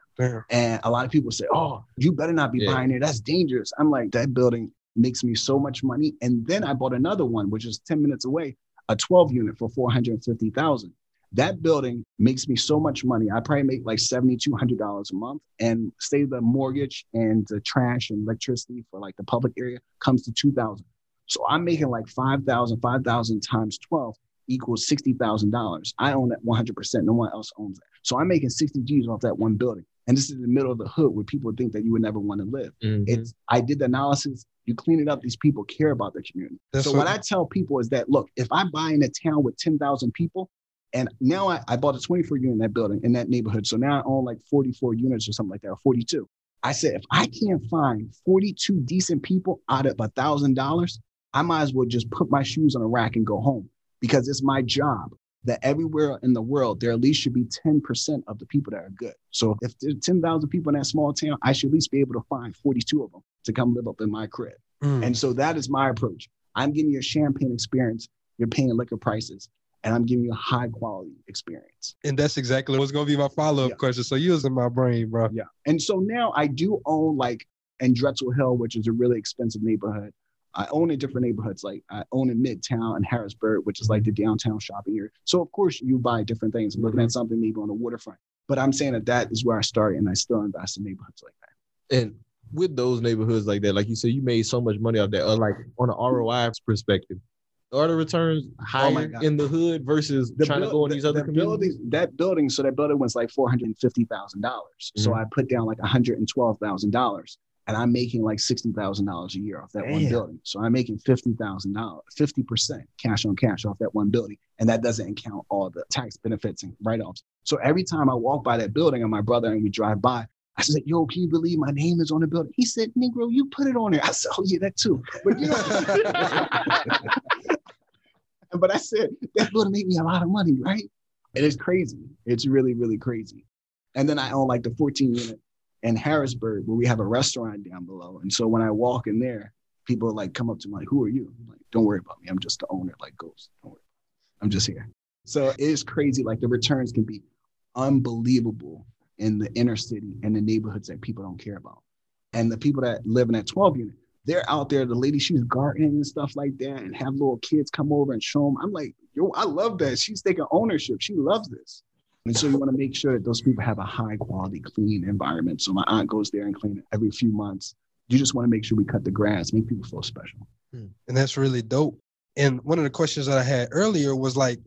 And a lot of people say, "Oh, you better not be Yeah. buying it. That's dangerous." I'm like, that building makes me so much money. And then I bought another one, which is 10 minutes away, a 12 unit for 450,000. That building makes me so much money. I probably make like $7,200 a month and say the mortgage and the trash and electricity for like the public area comes to 2000. So I'm making like 5,000, 5,000 times 12 equals $60,000. I own that 100%. No one else owns that. So I'm making 60 G's off that one building. And this is in the middle of the hood where people think that you would never want to live. Mhm. It's I did the analysis. You clean it up. These people care about the community. That's so what- what I tell people is that look, if I buy in a town with ten thousand people, and now I, I bought a 24 unit in that building in that neighborhood. So now I own like 44 units or something like that, or 42. I said if I can't find 42 decent people out of a thousand dollars, I might as well just put my shoes on a rack and go home because it's my job that everywhere in the world there at least should be 10% of the people that are good. So if there's 10,000 people in that small town, I should at least be able to find 42 of them to come live up in my crib. Mm. And so that is my approach. I'm giving you a champagne experience. You're paying liquor prices, and I'm giving you a high quality experience. And that's exactly what's gonna be my follow-up Yeah. question. So you was in my brain, bro. Yeah. And so now I do own like in Drexel Hill, which is a really expensive neighborhood. I own in different neighborhoods. Like I own in Midtown and Harrisburg, which is like the downtown shopping area. So of course you buy different things. I'm looking at mm-hmm. something maybe on the waterfront, but I'm saying that that is where I started, and I still invest in neighborhoods like that. And with those neighborhoods like that, like you said, you made so much money out there. Uh, like on an mm-hmm. ROI perspective, are the returns oh higher Oh in the hood versus The trying to go in the- these other the communities? building- that building, so that building was like four hundred and fifty thousand dollars. So Mhm. I put down like one hundred and twelve thousand dollars, and I'm making like sixty thousand dollars a year off that one building. So I'm making fifty thousand dollars, fifty percent cash on cash off that one building, and that doesn't count all the tax benefits and write offs. So every time I walk by that building, and my brother and we drive by. I said, "Yo, can you believe my name is on the building?" He said, "Negro, you put it on there." I said, "Oh yeah, that too." But you know, but I said that building made me a lot of money, right? And it's crazy. It's really, really crazy. And then I own like the 14 unit in Harrisburg where we have a restaurant down below. And so when I walk in there, people like come up to me like, "Who are you?" I'm like, "Don't worry about me. I'm just the owner." Like, "Ghost, don't worry. I'm just here." So it is crazy. Like the returns can be unbelievable in the inner city and the neighborhoods that people don't care about. And the people that live in that 12 unit, they're out there. The lady, she's gardening and stuff like that, and have little kids come over and show them. I'm like, yo, I love that. She's taking ownership. She loves this. And so you want to make sure that those people have a high quality, clean environment. So my aunt goes there and clean it every few months. You just want to make sure we cut the grass, make people feel special. and that's really dope. And one of the questions that I had earlier was like,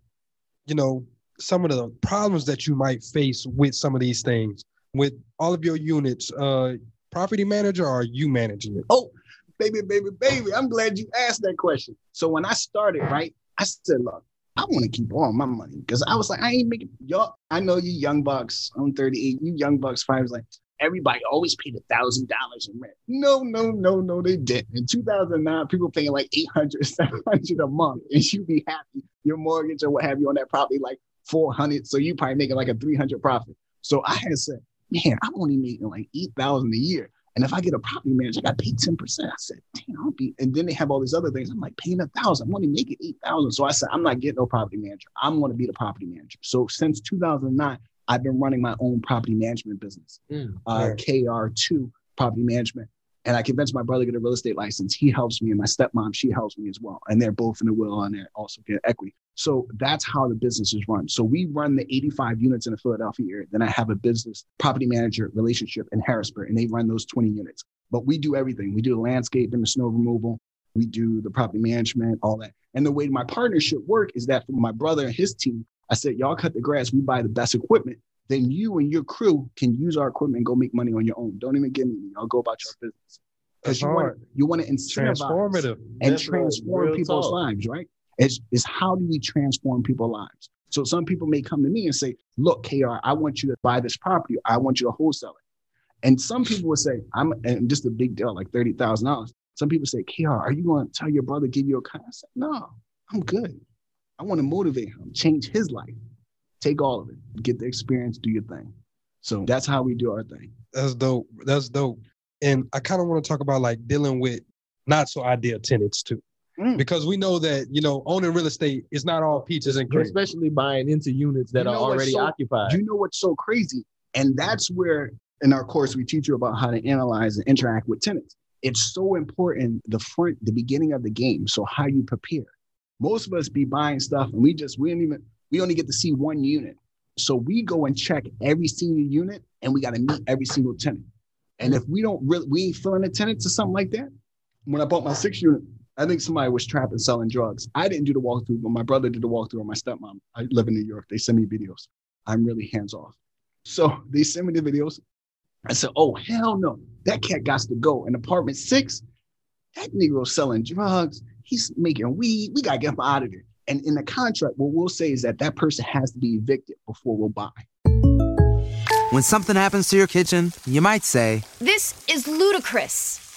you know, some of the problems that you might face with some of these things with all of your units. Uh, property manager, or are you managing it? Oh, baby, baby, baby. I'm glad you asked that question. So when I started, right, I said, look, I want to keep all my money because I was like, I ain't making y'all. I know you young bucks. I'm 38. You young bucks, five like, everybody always paid a thousand dollars in rent. No, no, no, no, they didn't. In 2009, people paying like 800, 700 a month, and you be happy. Your mortgage or what have you on that property like 400, so you probably making like a 300 profit. So I had said, man, I'm only making like 8,000 a year. And if I get a property manager, I got paid 10%. I said, damn, I'll be, and then they have all these other things. I'm like paying a thousand. I'm only making 8,000. So I said, I'm not getting no property manager. I'm going to be the property manager. So since 2009, I've been running my own property management business, Mm, uh, KR2 Property Management. And I convinced my brother to get a real estate license. He helps me, and my stepmom, she helps me as well. And they're both in the will and they're also get equity. So that's how the business is run. So we run the 85 units in the Philadelphia area. Then I have a business property manager relationship in Harrisburg, and they run those 20 units. But we do everything. We do the landscape and the snow removal. We do the property management, all that. And the way my partnership work is that for my brother and his team, I said, y'all cut the grass, we buy the best equipment. Then you and your crew can use our equipment and go make money on your own. Don't even give me, y'all go about your business. Because you want you want to incentivize Transformative. and transform Real people's lives, right? It's, it's how do we transform people's lives? So some people may come to me and say, look, KR, I want you to buy this property. I want you to wholesale it. And some people would say, I'm and just a big deal, like $30,000. Some people say, KR, are you going to tell your brother, give you a car? I said, no, I'm good. I want to motivate him, change his life. Take all of it, get the experience, do your thing. So that's how we do our thing. That's dope. That's dope. And I kind of want to talk about like dealing with not so ideal tenants too. Mm. Because we know that, you know, owning real estate is not all peaches and cream. Especially buying into units that You are know what's already so- occupied. You know what's so crazy? And that's where in our course we teach you about how to analyze and interact with tenants. It's so important the front, the beginning of the game. So how you prepare. Most of us be buying stuff and we just we don't even we only get to see one unit. So we go and check every single unit and we got to meet every single tenant. And if we don't really we ain't filling the tenant or something like that. When I bought my six unit, I think somebody was trapped and selling drugs. I didn't do the walkthrough, but my brother did the walkthrough or my stepmom. I live in New York. They send me videos. I'm really hands off. So they send me the videos. I said, oh, hell no. That cat got to go. In apartment six, that Negro selling drugs. He's making weed. We got to get him out of there. And in the contract, what we'll say is that that person has to be evicted before we'll buy. When something happens to your kitchen, you might say, This is ludicrous.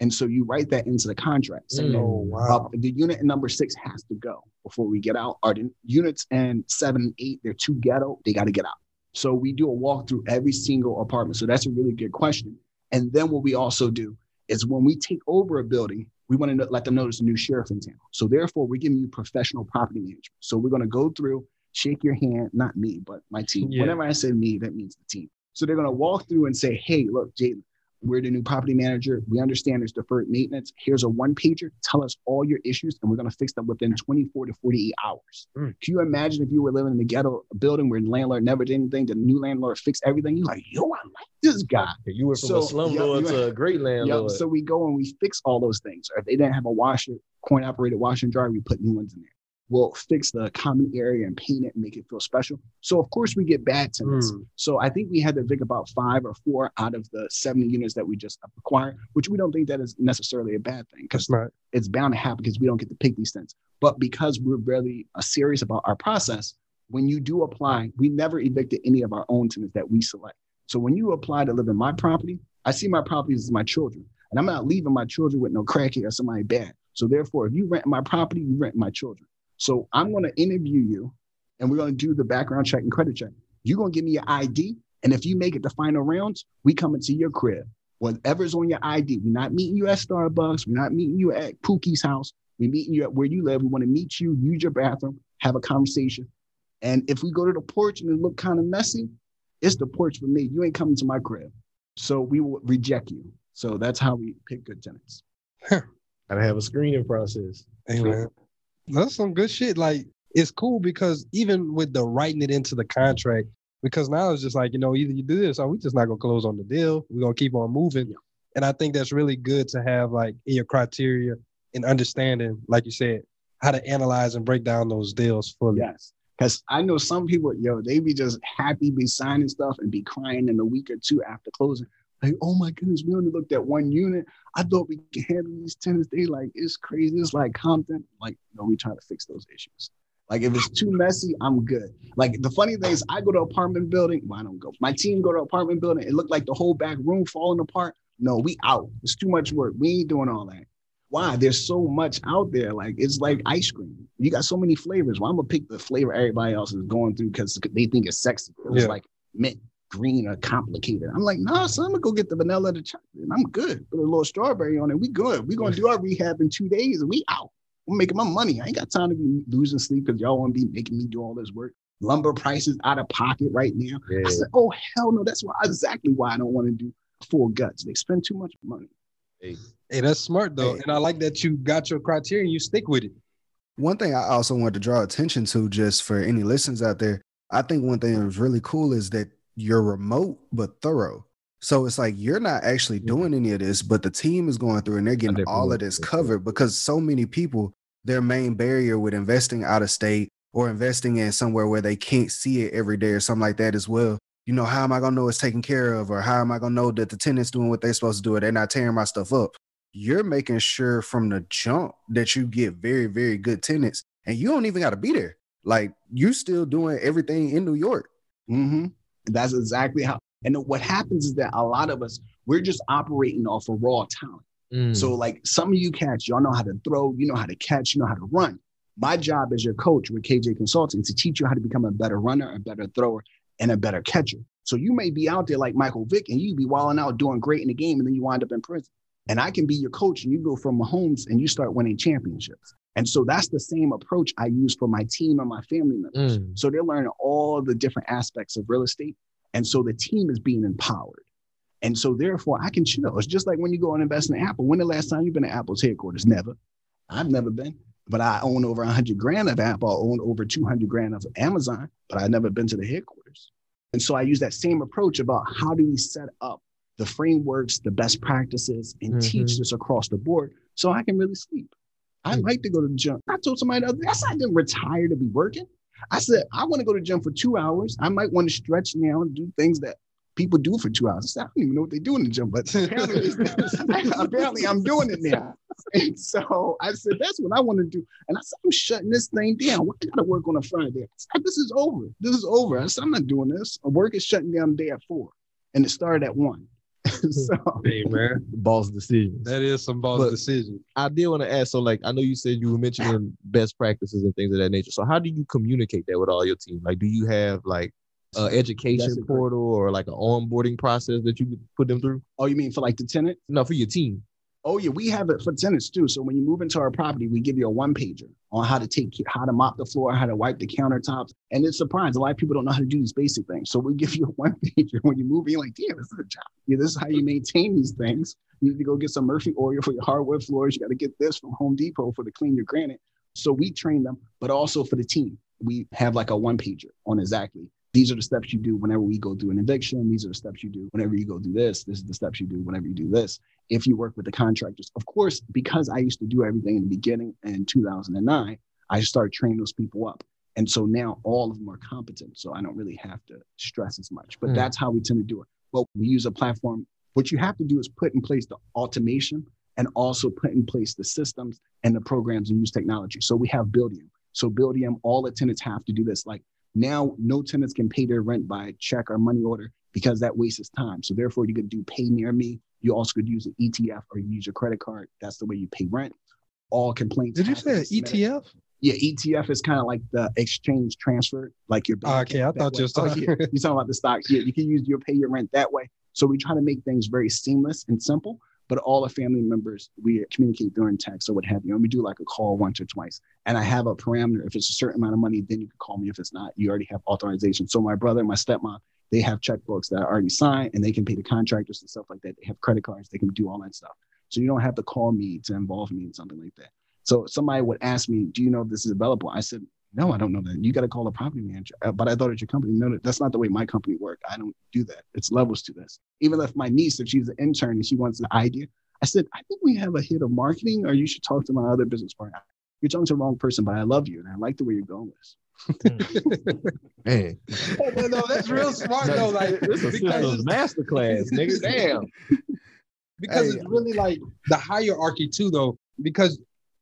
And so you write that into the contract saying, Mm. Oh, wow. uh, the unit number six has to go before we get out. Or the units in seven and eight, they're too ghetto, they got to get out. So we do a walkthrough every single apartment. So that's a really good question. And then what we also do is when we take over a building, we want to let them know there's a new sheriff in town. So therefore, we're giving you professional property management. So we're going to go through, shake your hand, not me, but my team. Yeah. Whenever I say me, that means the team. So they're going to walk through and say, hey, look, Jalen, we're the new property manager. We understand there's deferred maintenance. Here's a one pager. Tell us all your issues, and we're going to fix them within 24 to 48 hours. Mm. Can you imagine if you were living in the ghetto building where the landlord never did anything, the new landlord fixed everything? You're like, yo, I like this guy. You went from a slumlord to a great landlord. Yep, so we go and we fix all those things. Or if they didn't have a washer, coin operated washer and dryer, we put new ones in there. We'll fix the common area and paint it and make it feel special. So of course we get bad tenants. Mm. So I think we had to think about five or four out of the 70 units that we just acquired, which we don't think that is necessarily a bad thing because not. it's bound to happen because we don't get to pick these things. But because we're really uh, serious about our process, when you do apply, we never evicted any of our own tenants that we select. So when you apply to live in my property, I see my properties as my children, and I'm not leaving my children with no crackhead or somebody bad. So therefore, if you rent my property, you rent my children. So I'm going to interview you, and we're going to do the background check and credit check. You're going to give me your ID, and if you make it the final rounds, we come into your crib. Whatever's on your ID, we're not meeting you at Starbucks. We're not meeting you at Pookie's house. We're meeting you at where you live. We want to meet you, use your bathroom, have a conversation. And if we go to the porch and it look kind of messy, it's the porch for me. You ain't coming to my crib. So we will reject you. So that's how we pick good tenants. Gotta have a screening process. Hey, man. That's some good shit. Like it's cool because even with the writing it into the contract, because now it's just like, you know, either you do this or we just not gonna close on the deal. We're gonna keep on moving. And I think that's really good to have like in your criteria and understanding, like you said, how to analyze and break down those deals fully. Yes. Because I know some people, yo, they be just happy, be signing stuff and be crying in a week or two after closing. Like, oh my goodness, we only looked at one unit. I thought we could handle these tenants. They like, it's crazy. It's like Compton. Like, no, we trying to fix those issues. Like, if it's too messy, I'm good. Like, the funny thing is, I go to apartment building. Well, I don't go. My team go to apartment building. It looked like the whole back room falling apart. No, we out. It's too much work. We ain't doing all that. Why? There's so much out there. Like it's like ice cream. You got so many flavors. Well, I'm gonna pick the flavor everybody else is going through because they think it's sexy. It's Yeah. like mint, green, or complicated. I'm like, nah, son, I'm gonna go get the vanilla, the chocolate. and I'm good. Put a little strawberry on it. We good. We gonna do our rehab in two days, and we out. I'm making my money. I ain't got time to be losing sleep because y'all want to be making me do all this work. Lumber prices out of pocket right now. Yeah. I said, oh hell no. That's why exactly why I don't want to do full guts. They spend too much money. Hey, hey that's smart though. And I like that you got your criteria and you stick with it. One thing I also wanted to draw attention to, just for any listeners out there, I think one thing that was really cool is that you're remote but thorough. So it's like you're not actually doing any of this, but the team is going through and they're getting all of this covered because so many people, their main barrier with investing out of state or investing in somewhere where they can't see it every day or something like that as well. You know, how am I gonna know it's taken care of, or how am I gonna know that the tenant's doing what they're supposed to do, or they're not tearing my stuff up? You're making sure from the jump that you get very, very good tenants, and you don't even got to be there. Like you're still doing everything in New York. Mm-hmm. That's exactly how. And what happens is that a lot of us we're just operating off of raw talent. Mm. So like some of you cats, y'all know how to throw, you know how to catch, you know how to run. My job as your coach with KJ Consulting is to teach you how to become a better runner, a better thrower, and a better catcher. So you may be out there like Michael Vick and you be wilding out doing great in the game, and then you wind up in prison. And I can be your coach, and you go from Mahomes and you start winning championships. And so that's the same approach I use for my team and my family members. Mm. So they're learning all the different aspects of real estate. And so the team is being empowered. And so therefore I can chill. It's just like when you go and invest in Apple. When the last time you've been to Apple's headquarters? Never. I've never been. But I own over 100 grand of Apple. I own over 200 grand of Amazon, but I've never been to the headquarters. And so I use that same approach about how do we set up the frameworks, the best practices, and teach this across the board so I can really sleep. I hmm. like to go to the gym. I told somebody the other day, I said I didn't retire to be working. I said, I want to go to the gym for two hours. I might want to stretch now and do things that people do for two hours. I, said, I don't even know what they do in the gym, but apparently, apparently I'm doing it now. And so I said, that's what I want to do. And I said, I'm shutting this thing down. Why I gotta work on a Friday? I said, this is over. This is over. I said, I'm not doing this. Work is shutting down the day at four. And it started at one. so Hey man, boss decisions. that is some boss But- decision. I did want to ask. So, like, I know you said you were mentioning best practices and things of that nature. So, how do you communicate that with all your team? Like, do you have like a That's education great- portal or like an onboarding process that you put them through? Oh, you mean for like the tenant? No, for your team. Oh yeah, we have it for tenants too. So when you move into our property, we give you a one pager on how to take how to mop the floor, how to wipe the countertops. And it's surprising. A lot of people don't know how to do these basic things. So we give you a one pager when you move in, you're like, damn, this is a job. Yeah, this is how you maintain these things. You need to go get some Murphy oil for your hardwood floors. You got to get this from Home Depot for to clean your granite. So we train them, but also for the team. We have like a one pager on exactly these are the steps you do whenever we go through an eviction. These are the steps you do whenever you go do this. This is the steps you do whenever you do this. If you work with the contractors, of course, because I used to do everything in the beginning in 2009, I started training those people up. And so now all of them are competent. So I don't really have to stress as much. But Mm. that's how we tend to do it. But we use a platform. What you have to do is put in place the automation and also put in place the systems and the programs and use technology. So we have Buildium. So Buildium, all the tenants have to do this. Like now, no tenants can pay their rent by check or money order because that wastes time. So therefore, you could do PayNearMe. You also could use an ETF or you use your credit card. That's the way you pay rent. All complaints. Did you say. ETF? Yeah, ETF is kind of like the exchange transfer, like your bank okay, I thought you was way. Oh, talking- yeah. You're talking about the stocks. Yeah, you can use your pay your rent that way. So we try to make things very seamless and simple. But all the family members, we communicate during text or what have you. And we do like a call once or twice. And I have a parameter. If it's a certain amount of money, then you can call me. If it's not, you already have authorization. So my brother and my stepmom, they have checkbooks that are already signed and they can pay the contractors and stuff like that. They have credit cards, they can do all that stuff. So you don't have to call me to involve me in something like that. So somebody would ask me, "Do you know if this is available?" I said, "No, I don't know that. You got to call the property manager." Uh, But I thought it's your company. No, that's not the way my company worked. I don't do that. It's levels to this. Even if my niece, if she's an intern and she wants an idea, I said, I think we have a hit of marketing, or you should talk to my other business partner. You're talking to the wrong person, but I love you and I like the way you're going with this. Man, no, no, that's real smart though. Like this is because, master class, nigga. Damn. because it's really like the hierarchy too, though. Because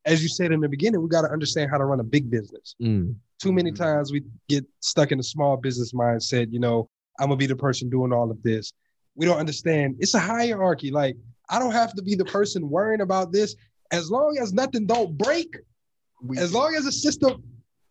as you said in the beginning, we got to understand how to run a big business. Mm. Too many times we get stuck in a small business mindset. You know, I'm gonna be the person doing all of this. We don't understand. It's a hierarchy. Like I don't have to be the person worrying about this. As long as nothing don't break, as long as the system,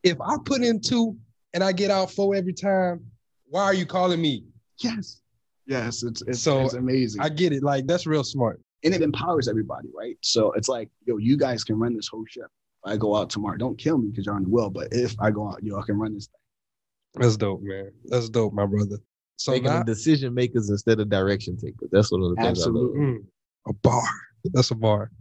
if I put in two and I get out four every time, why are you calling me? Yes. Yes, it's it's, So, it's amazing. I get it. Like that's real smart. And it empowers everybody, right? So it's like, yo, you guys can run this whole ship. If I go out tomorrow, don't kill me because you're on the will. But if I go out, yo, I can run this thing. That's dope, man. That's dope, my brother. So Making now, them decision makers instead of direction takers. That's one of the things I love. Mm, a bar. That's a bar.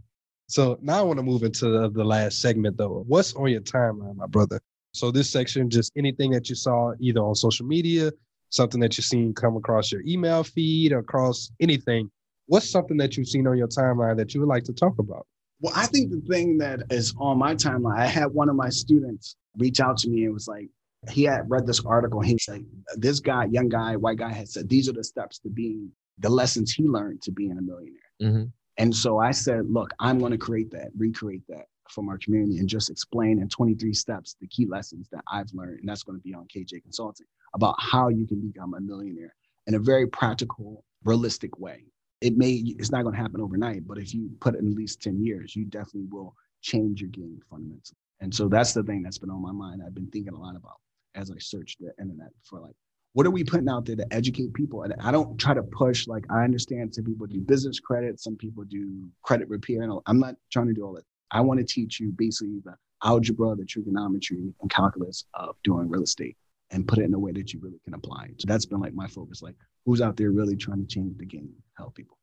So now I want to move into the, the last segment though. What's on your timeline, my brother? So this section, just anything that you saw either on social media, something that you've seen come across your email feed, across anything. What's something that you've seen on your timeline that you would like to talk about? Well, I think the thing that is on my timeline, I had one of my students reach out to me and was like, he had read this article. And he was like, this guy, young guy, white guy, had said these are the steps to being the lessons he learned to being a millionaire. Mm-hmm. And so I said, look, I'm going to create that, recreate that from our community and just explain in 23 steps the key lessons that I've learned. And that's going to be on KJ Consulting about how you can become a millionaire in a very practical, realistic way. It may, it's not going to happen overnight, but if you put it in at least 10 years, you definitely will change your game fundamentally. And so that's the thing that's been on my mind. I've been thinking a lot about as I searched the internet for like, what are we putting out there to educate people? And I don't try to push, like, I understand some people do business credit, some people do credit repair. And I'm not trying to do all that. I want to teach you basically the algebra, the trigonometry, and calculus of doing real estate and put it in a way that you really can apply it. So that's been like my focus. Like, who's out there really trying to change the game, help people?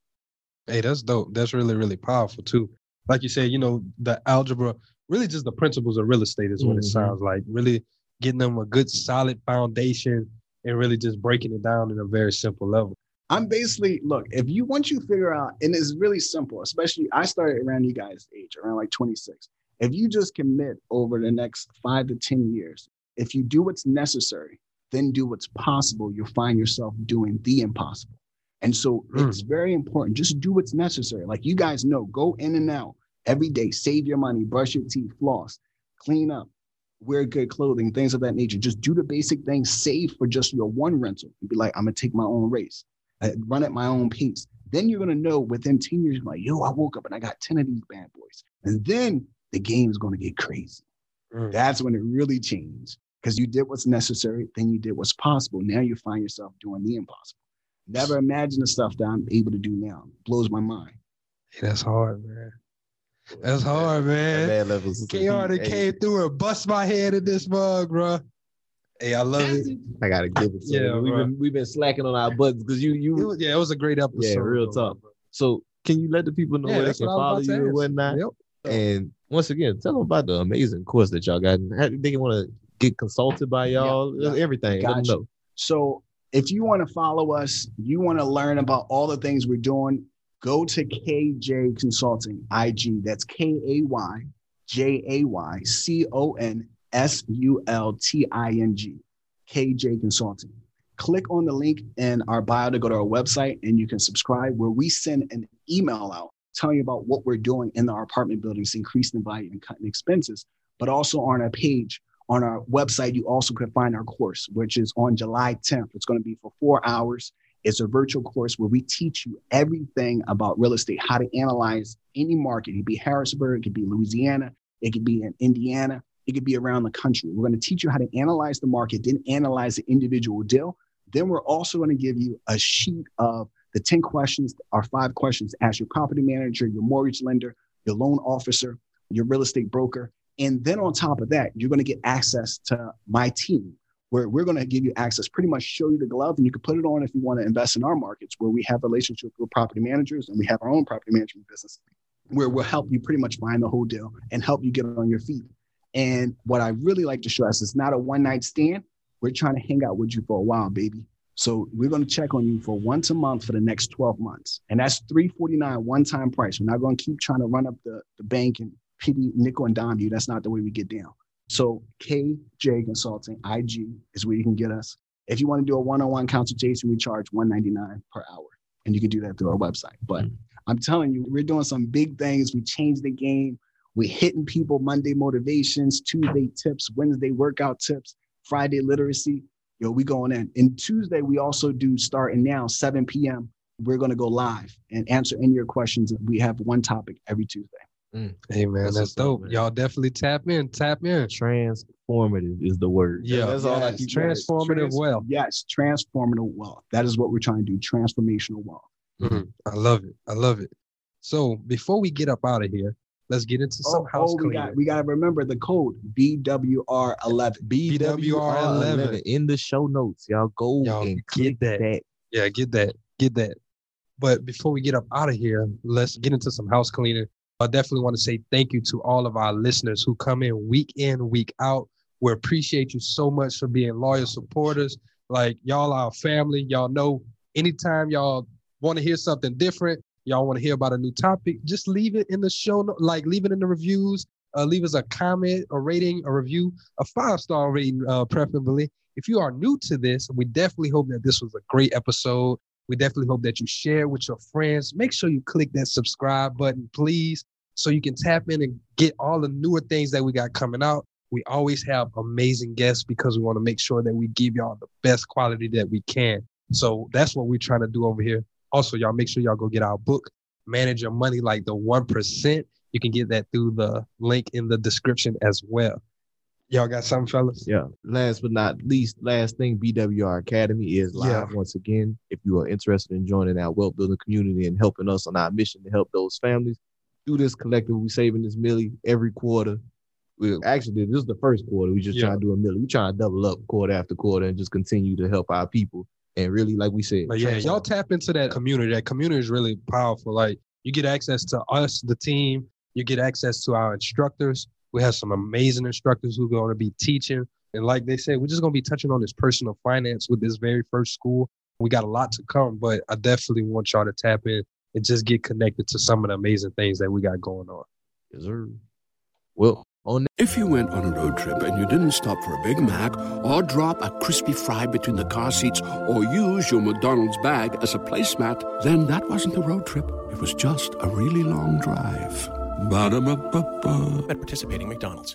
Hey, that's dope. That's really, really powerful too. Like you said, you know, the algebra, really just the principles of real estate is what it Mhm. sounds like. Really getting them a good solid foundation and really just breaking it down in a very simple level. I'm basically look, if you once you figure out, and it's really simple, especially I started around you guys' age, around like 26. If you just commit over the next five to 10 years, if you do what's necessary, then do what's possible, you'll find yourself doing the impossible. And so hmm. it's very important. Just do what's necessary. Like you guys know, go in and out every day, save your money, brush your teeth, floss, clean up, wear good clothing, things of that nature. Just do the basic things, save for just your one rental and be like, I'm gonna take my own race, I run at my own pace. Then you're gonna know within 10 years, you're like, yo, I woke up and I got 10 of these bad boys. And then the game is gonna get crazy. Hmm. That's when it really changed. Because you did what's necessary, then you did what's possible. Now you find yourself doing the impossible. Never imagine the stuff that I'm able to do now. Blows my mind. Hey, that's hard, man. That's hard, man. Bad levels. KAYR that heat. Hey, came through and bust my head in this mug, bro. Hey, I love it. I gotta give it to Yeah, you. We've bro. been we've been slacking on our buttons because you It you was, yeah, it was a great episode. yeah real bro. talk. So can you let the people know Yeah, where they that's can follow you and whatnot? Yep. And once again, tell them about the amazing course that y'all got. And how they want to get consulted by y'all. Yeah, yeah. Everything. Gotcha. know. So if you want to follow us, you want to learn about all the things we're doing, go to KJ Consulting IG. That's K A Y J A Y C O N S U L T I N G. KJ Consulting. Click on the link in our bio to go to our website and you can subscribe where we send an email out telling you about what we're doing in our apartment buildings, increasing value and cutting expenses, but also on our page on our website, you also can find our course, which is on July 10th. It's going to be for four hours. It's a virtual course where we teach you everything about real estate, how to analyze any market. It could be Harrisburg, it could be Louisiana, it could be in Indiana, it could be around the country. We're going to teach you how to analyze the market, then analyze the individual deal. Then we're also going to give you a sheet of the 10 questions or five questions to ask your property manager, your mortgage lender, your loan officer, your real estate broker. And then on top of that, you're going to get access to my team, where we're going to give you access, pretty much show you the glove, and you can put it on if you want to invest in our markets, where we have relationships with property managers and we have our own property management business, where we'll help you pretty much find the whole deal and help you get on your feet. And what I really like to stress is not a one night stand. We're trying to hang out with you for a while, baby. So we're going to check on you for once a month for the next 12 months. And that's 349 one-time price. We're not going to keep trying to run up the, the bank and pity nickel and dime you. That's not the way we get down. So KJ Consulting, IG is where you can get us. If you want to do a one-on-one consultation, we charge 199 per hour. And you can do that through our website. But mm-hmm. I'm telling you, we're doing some big things. We changed the game. We're hitting people Monday motivations, Tuesday tips, Wednesday workout tips, Friday literacy. Yo, we going in. And Tuesday, we also do starting now, 7 p.m. We're going to go live and answer any of your questions. We have one topic every Tuesday. Hey man, that's, what's up, dope. man. Y'all definitely tap in, tap in. Transformative is the word. Yeah, that's all I Yes, keep. transformative Trans- wealth. Yes, transformative wealth. That is what we're trying to do. Transformational wealth. Mhm. I love it. I love it. So before we get up out of here, let's get into some Oh, house oh, cleaning. we got to remember the code BWR11. BWR11. in the show notes. Y'all go Y'all and get that. that. Yeah, get that. Get that. But before we get up out of here, let's get into some house cleaning. I definitely want to say thank you to all of our listeners who come in week in, week out. We appreciate you so much for being loyal supporters. Like y'all are family. Y'all know anytime y'all want to hear something different, y'all want to hear about a new topic, just leave it in the show, like leave it in the reviews. Uh, leave us a comment, a rating, a review, a five star rating, uh, preferably. If you are new to this, we definitely hope that this was a great episode. We definitely hope that you share with your friends. Make sure you click that subscribe button, please, so you can tap in and get all the newer things that we got coming out. We always have amazing guests because we want to make sure that we give y'all the best quality that we can. So that's what we're trying to do over here. Also, y'all make sure y'all go get our book, Manage Your Money Like the 1%. You can get that through the link in the description as well. Y'all got something, fellas? Yeah. Last but not least, last thing, BWR Academy is live Yeah. once again. If you are interested in joining our wealth building community and helping us on our mission to help those families, do this collectively. We saving this milli every quarter. We actually this is the first quarter. We just Yeah. trying to do a milli. We trying to double up quarter after quarter and just continue to help our people. And really, like we said, But yeah, y'all tap into that community. That community is really powerful. Like you get access to us, the team. You get access to our instructors. We have some amazing instructors who are going to be teaching. And like they said, we're just going to be touching on this personal finance with this very first school. We got a lot to come, but I definitely want y'all to tap in and just get connected to some of the amazing things that we got going on. Yes, sir. Well, on If you went on a road trip and you didn't stop for a Big Mac or drop a crispy fry between the car seats or use your McDonald's bag as a placemat, then that wasn't a road trip. It was just a really long drive. Ba-da-ba-ba-ba. At participating McDonald's.